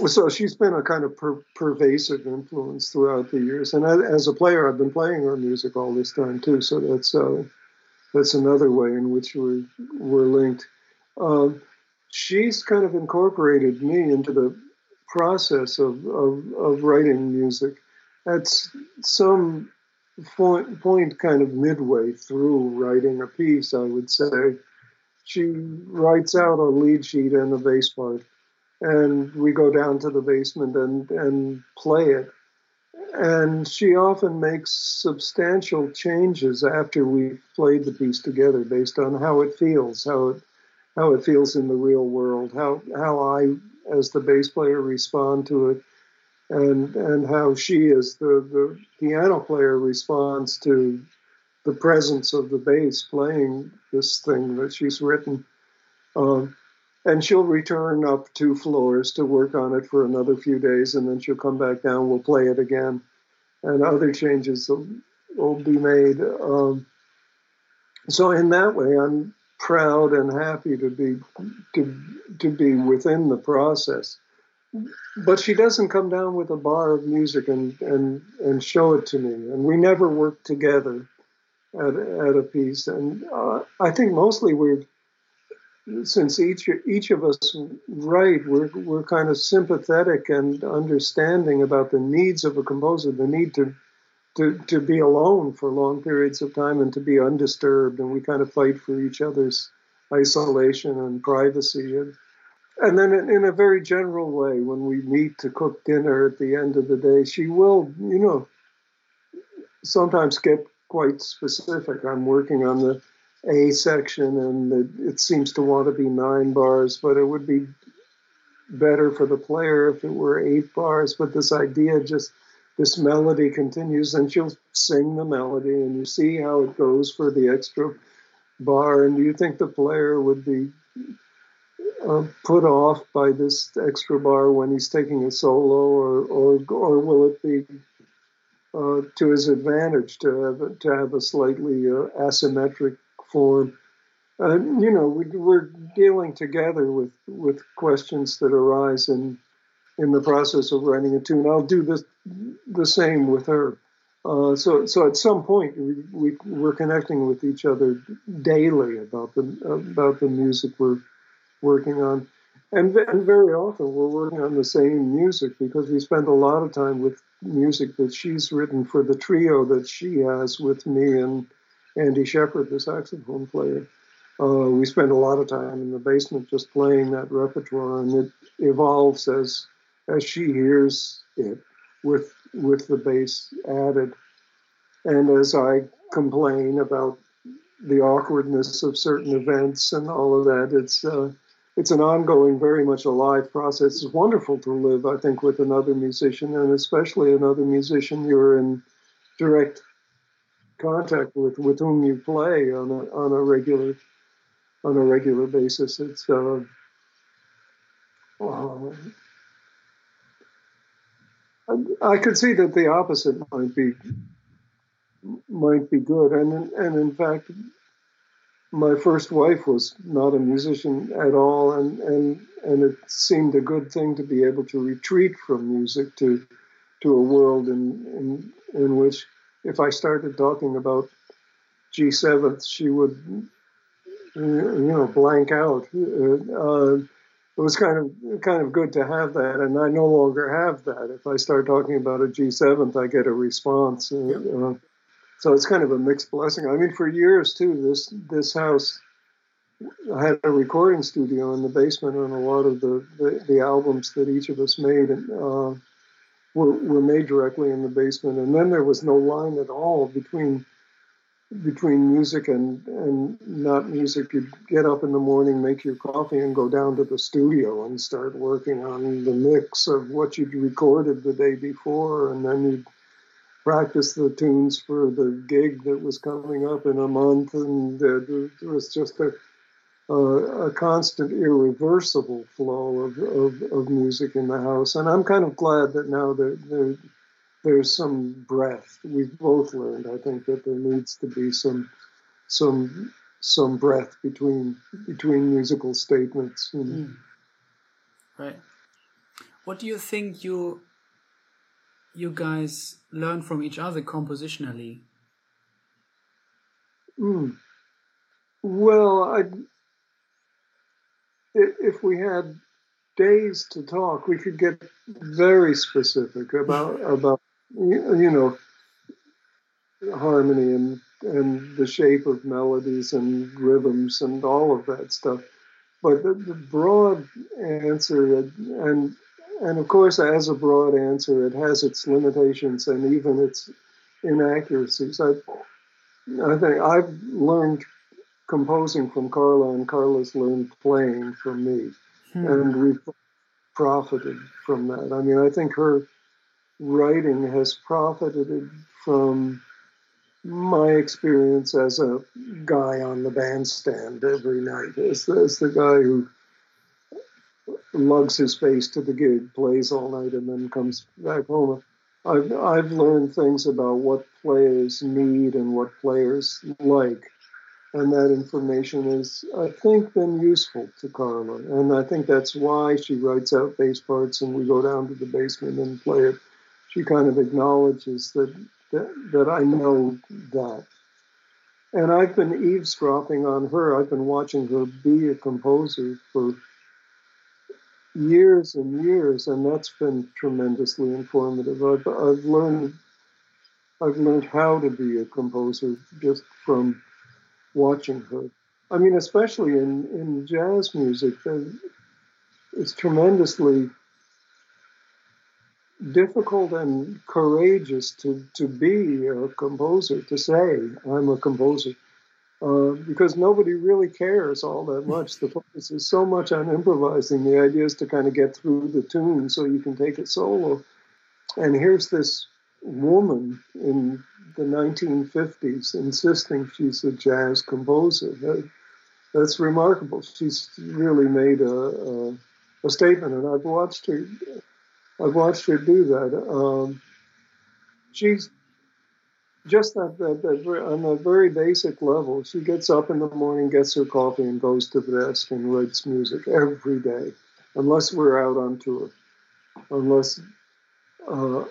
so she's been a kind of per- pervasive influence throughout the years. And as a player, I've been playing her music all this time too. So that's uh, that's another way in which we're we're linked. Um, she's kind of incorporated me into the process of of, of writing music. At some point, point, kind of midway through writing a piece, I would say, she writes out a lead sheet and a bass part and we go down to the basement and, and play it. And she often makes substantial changes after we've played the piece together based on how it feels, how it, how it feels in the real world, how, how I, as the bass player, respond to it, and, and how she, as the, the piano player, responds to the presence of the bass playing this thing that she's written. Um, and she'll return up two floors to work on it for another few days, and then she'll come back down. We'll play it again, and other changes will, will be made. Um, so in that way, I'm proud and happy to be to to be within the process. But she doesn't come down with a bar of music and and and show it to me, and we never work together at at a piece. And uh, I think mostly we've since each each of us write, we're we're kind of sympathetic and understanding about the needs of a composer, the need to to to be alone for long periods of time and to be undisturbed, and we kind of fight for each other's isolation and privacy. And, and then in a very general way, when we meet to cook dinner at the end of the day, she will, you know, sometimes get quite specific. I'm working on the A section, and it, it seems to want to be nine bars, but it would be better for the player if it were eight bars. But this idea just this melody continues, and she'll sing the melody, and you see how it goes for the extra bar. And do you think the player would be uh, put off by this extra bar when he's taking a solo, or or or will it be uh, to his advantage to have to have a slightly uh, asymmetric form? Uh, you know, we, are dealing together with with questions that arise in in the process of writing a tune. I'll do this the same with her. Uh, so, so at some point we, we are connecting with each other daily about the about the music we're working on, and, and very often we're working on the same music because we spend a lot of time with music that she's written for the trio that she has with me and Andy Sheppard, the saxophone player. Uh, we spend a lot of time in the basement just playing that repertoire, and it evolves as as she hears it with with the bass added. And as I complain about the awkwardness of certain events and all of that, it's uh, it's an ongoing, very much alive process. It's wonderful to live, I think, with another musician, and especially another musician you're in direct contact with, with whom you play on a on a regular on a regular basis. It's uh, uh, I could see that the opposite might be might be good, and and in fact, my first wife was not a musician at all, and and and it seemed a good thing to be able to retreat from music to to a world in in, in which if I started talking about G seventh, she would you know blank out. Uh, it was kind of kind of good to have that, and I no longer have that. If I start talking about a G7th, I get a response. Uh, so it's kind of a mixed blessing. I mean, for years too, this this house I had a recording studio in the basement, and a lot of the, the, the albums that each of us made uh, were were made directly in the basement. And then there was no line at all between between music and, and not music, you'd get up in the morning, make your coffee, and go down to the studio and start working on the mix of what you'd recorded the day before, and then you'd practice the tunes for the gig that was coming up in a month, and there was just a a, constant, irreversible flow of, of, of, music in the house. And I'm kind of glad that now that there's some breath. We've both learned, I think, that there needs to be some some some breath between between musical statements. You know. mm. Right. What do you think you you guys learn from each other compositionally? Mm. Well, I if we had days to talk, we could get very specific about about you know, harmony and and the shape of melodies and rhythms and all of that stuff. But the, the broad answer, and and of course, as a broad answer, it has its limitations and even its inaccuracies. I, I think I've learned composing from Carla, and Carla's learned playing from me, hmm. and we've profited from that. I mean, I think her writing has profited from my experience as a guy on the bandstand every night, as, as the guy who lugs his bass to the gig, plays all night, and then comes back home. I've, I've learned things about what players need and what players like. And that information has, I think, been useful to Carla. And I think that's why she writes out bass parts and we go down to the basement and play it she kind of acknowledges that, that, that I know that. And I've been eavesdropping on her. I've been watching her be a composer for years and years, and that's been tremendously informative. I've, I've learned I've learned how to be a composer just from watching her. I mean, especially in, in jazz music, it's tremendously difficult and courageous to, to be a composer, to say, I'm a composer. Uh, because nobody really cares all that much. The focus is so much on improvising. The idea is to kind of get through the tune so you can take it solo. And here's this woman in the 1950s insisting she's a jazz composer. That, that's remarkable. She's really made a, a, a, statement, and I've watched her. I've watched her do that. Um, she's just that, that, that, on a very basic level. She gets up in the morning, gets her coffee, and goes to the desk and writes music every day, unless we're out on tour, unless uh,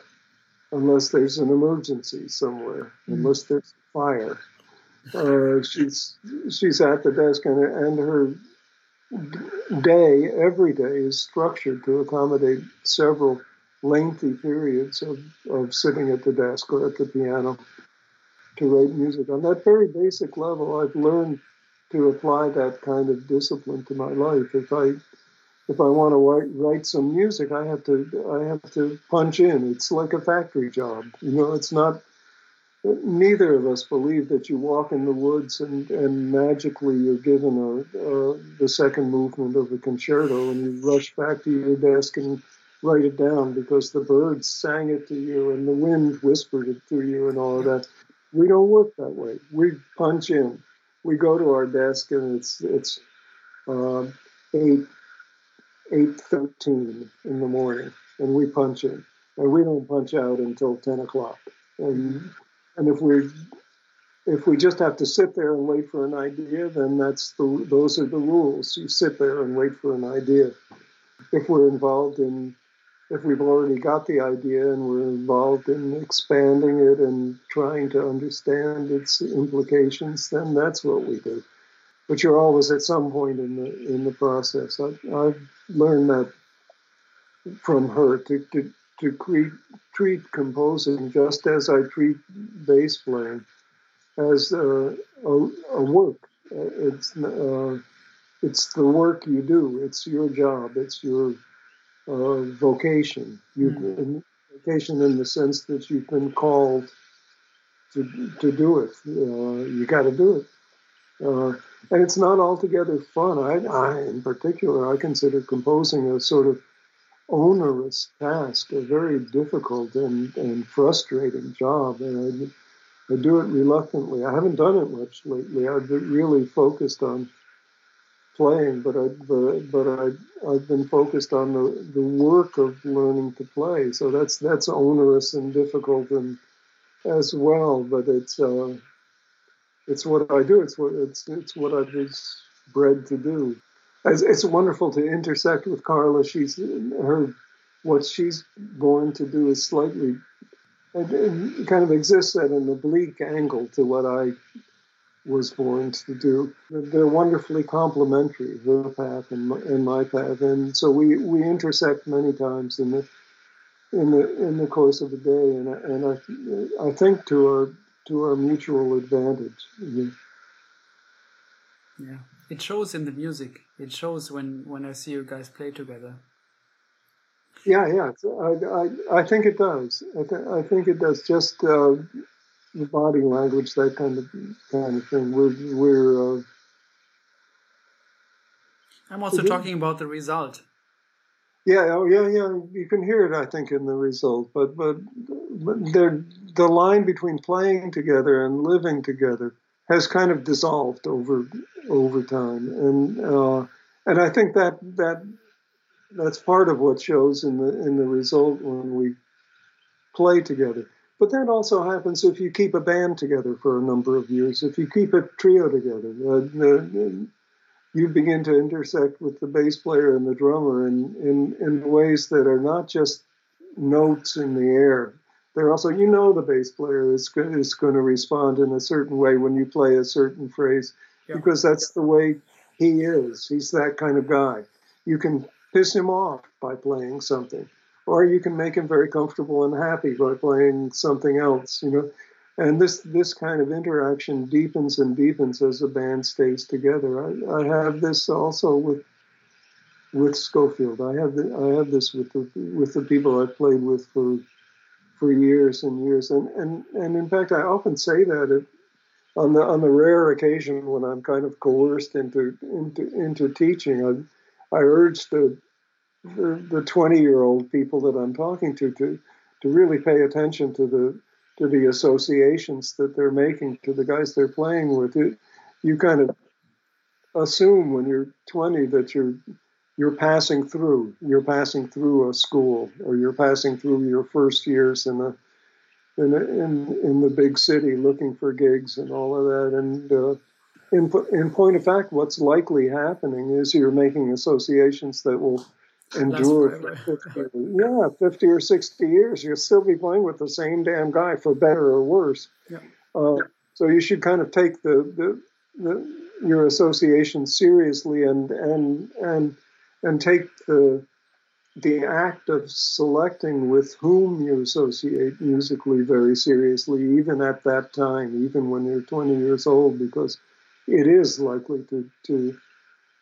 unless there's an emergency somewhere, mm. unless there's fire. Uh, she's she's at the desk, and, and her day every day is structured to accommodate several lengthy periods of, of sitting at the desk or at the piano to write music. On that very basic level, I've learned to apply that kind of discipline to my life. If I if I want to write, write some music, I have to I have to punch in. It's like a factory job. You know, it's not. Neither of us believe that you walk in the woods and, and magically you're given a, a, the second movement of a concerto and you rush back to your desk and write it down because the birds sang it to you and the wind whispered it to you and all of that. We don't work that way. We punch in. We go to our desk and it's it's uh, eight 8.13 in the morning and we punch in and we don't punch out until 10 o'clock and and if we if we just have to sit there and wait for an idea then that's the those are the rules. You sit there and wait for an idea. If we're involved in if we've already got the idea and we're involved in expanding it and trying to understand its implications then that's what we do. But you're always at some point in the in the process. I, have learned that from her to to, to treat, treat composing just as I treat bass playing as a, a, a work. It's uh, it's the work you do. It's your job. It's your uh, vocation. You mm-hmm. vocation in the sense that you've been called to to do it. Uh, you got to do it. Uh, and it's not altogether fun. I, I, in particular, I consider composing a sort of onerous task, a very difficult and, and frustrating job. And I, I do it reluctantly. I haven't done it much lately. I've been really focused on playing, but I but, but I I've been focused on the, the work of learning to play. So that's that's onerous and difficult and as well. But it's uh, it's what I do. It's what it's it's what I was bred to do. It's, it's wonderful to intersect with Carla. She's her what she's born to do is slightly kind of exists at an oblique angle to what I was born to do. They're wonderfully complementary, her path and my, and my path, and so we, we intersect many times in the in the in the course of the day, and I, and I I think to our to our mutual advantage. Yeah, it shows in the music. It shows when when I see you guys play together. Yeah, yeah, I, I, I think it does. I, th- I think it does. Just uh, the body language, that kind of kind of thing. We're we're. Uh, I'm also talking about the result. Yeah, oh yeah, yeah. You can hear it, I think, in the result. But but, but the the line between playing together and living together has kind of dissolved over over time, and uh, and I think that that that's part of what shows in the in the result when we play together. But that also happens if you keep a band together for a number of years. If you keep a trio together, uh, the, you begin to intersect with the bass player and the drummer in, in, in ways that are not just notes in the air. They're also, you know, the bass player is, is going to respond in a certain way when you play a certain phrase yeah. because that's the way he is. He's that kind of guy. You can piss him off by playing something, or you can make him very comfortable and happy by playing something else, you know and this this kind of interaction deepens and deepens as the band stays together. I, I have this also with with Scofield. I have the, I have this with the with the people I've played with for for years and years, and and and in fact, I often say that if, on the on the rare occasion when I'm kind of coerced into into into teaching, I I urge the the 20 year old people that I'm talking to to to really pay attention to the to the associations that they're making to the guys they're playing with. It, you kind of assume when you're 20 that you're you're passing through you're passing through a school or you're passing through your first years in a in a, in, in the big city looking for gigs and all of that. And uh, in, in point of fact what's likely happening is you're making associations that will endure 50, yeah 50 or 60 years. You'll still be playing with the same damn guy for better or worse. Yeah. uh, so you should kind of take the, the, the your association seriously and and and and take the the act of selecting with whom you associate musically very seriously, even at that time, even when you're 20 years old, because it is likely to, to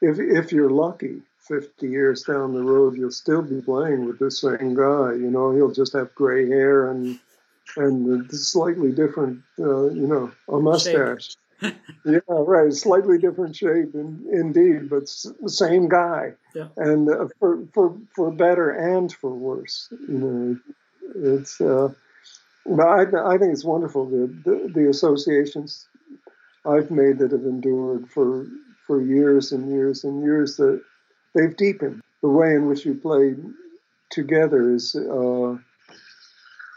if, if you're lucky, 50 years down the road, you'll still be playing with the same guy. You know, he'll just have gray hair and and slightly different, uh, you know, a mustache yeah, right. Slightly different shape, in, indeed, but the same guy. Yeah. And uh, for for for better and for worse, you know, it's. Uh, but I, I think it's wonderful the, the, the associations I've made that have endured for for years and years and years that they've deepened. The way in which you play together is uh,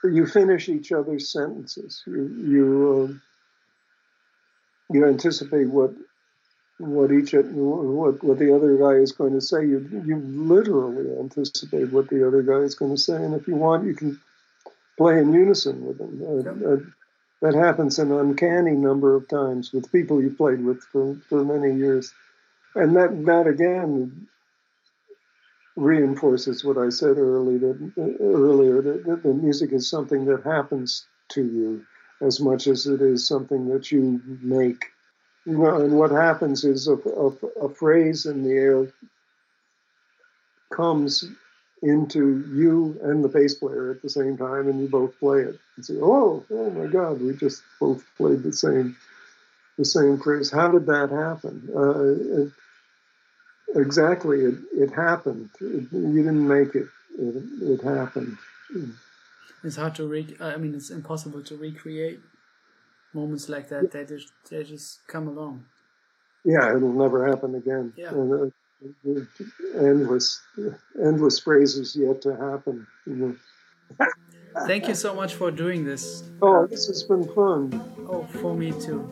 you finish each other's sentences. You you. You anticipate what what each what what the other guy is going to say. You you literally anticipate what the other guy is going to say, and if you want, you can play in unison with them. Uh, uh, that happens an uncanny number of times with people you played with for, for many years, and that that again reinforces what I said early that, uh, earlier that, that the music is something that happens to you as much as it is something that you make. You know, and what happens is a, a, a phrase in the air comes into you and the bass player at the same time, and you both play it. And say, "Oh, oh my God, we just both played the same, the same phrase. How did that happen?" Uh, it, exactly, it, it happened. It, you didn't make it. It, it happened it's hard to re. I mean, it's impossible to recreate moments like that. They just they just come along. Yeah, it'll never happen again. Yeah. And, uh, endless, endless phrases yet to happen. You know. Thank you so much for doing this. Oh, this has been fun. Oh, for me too.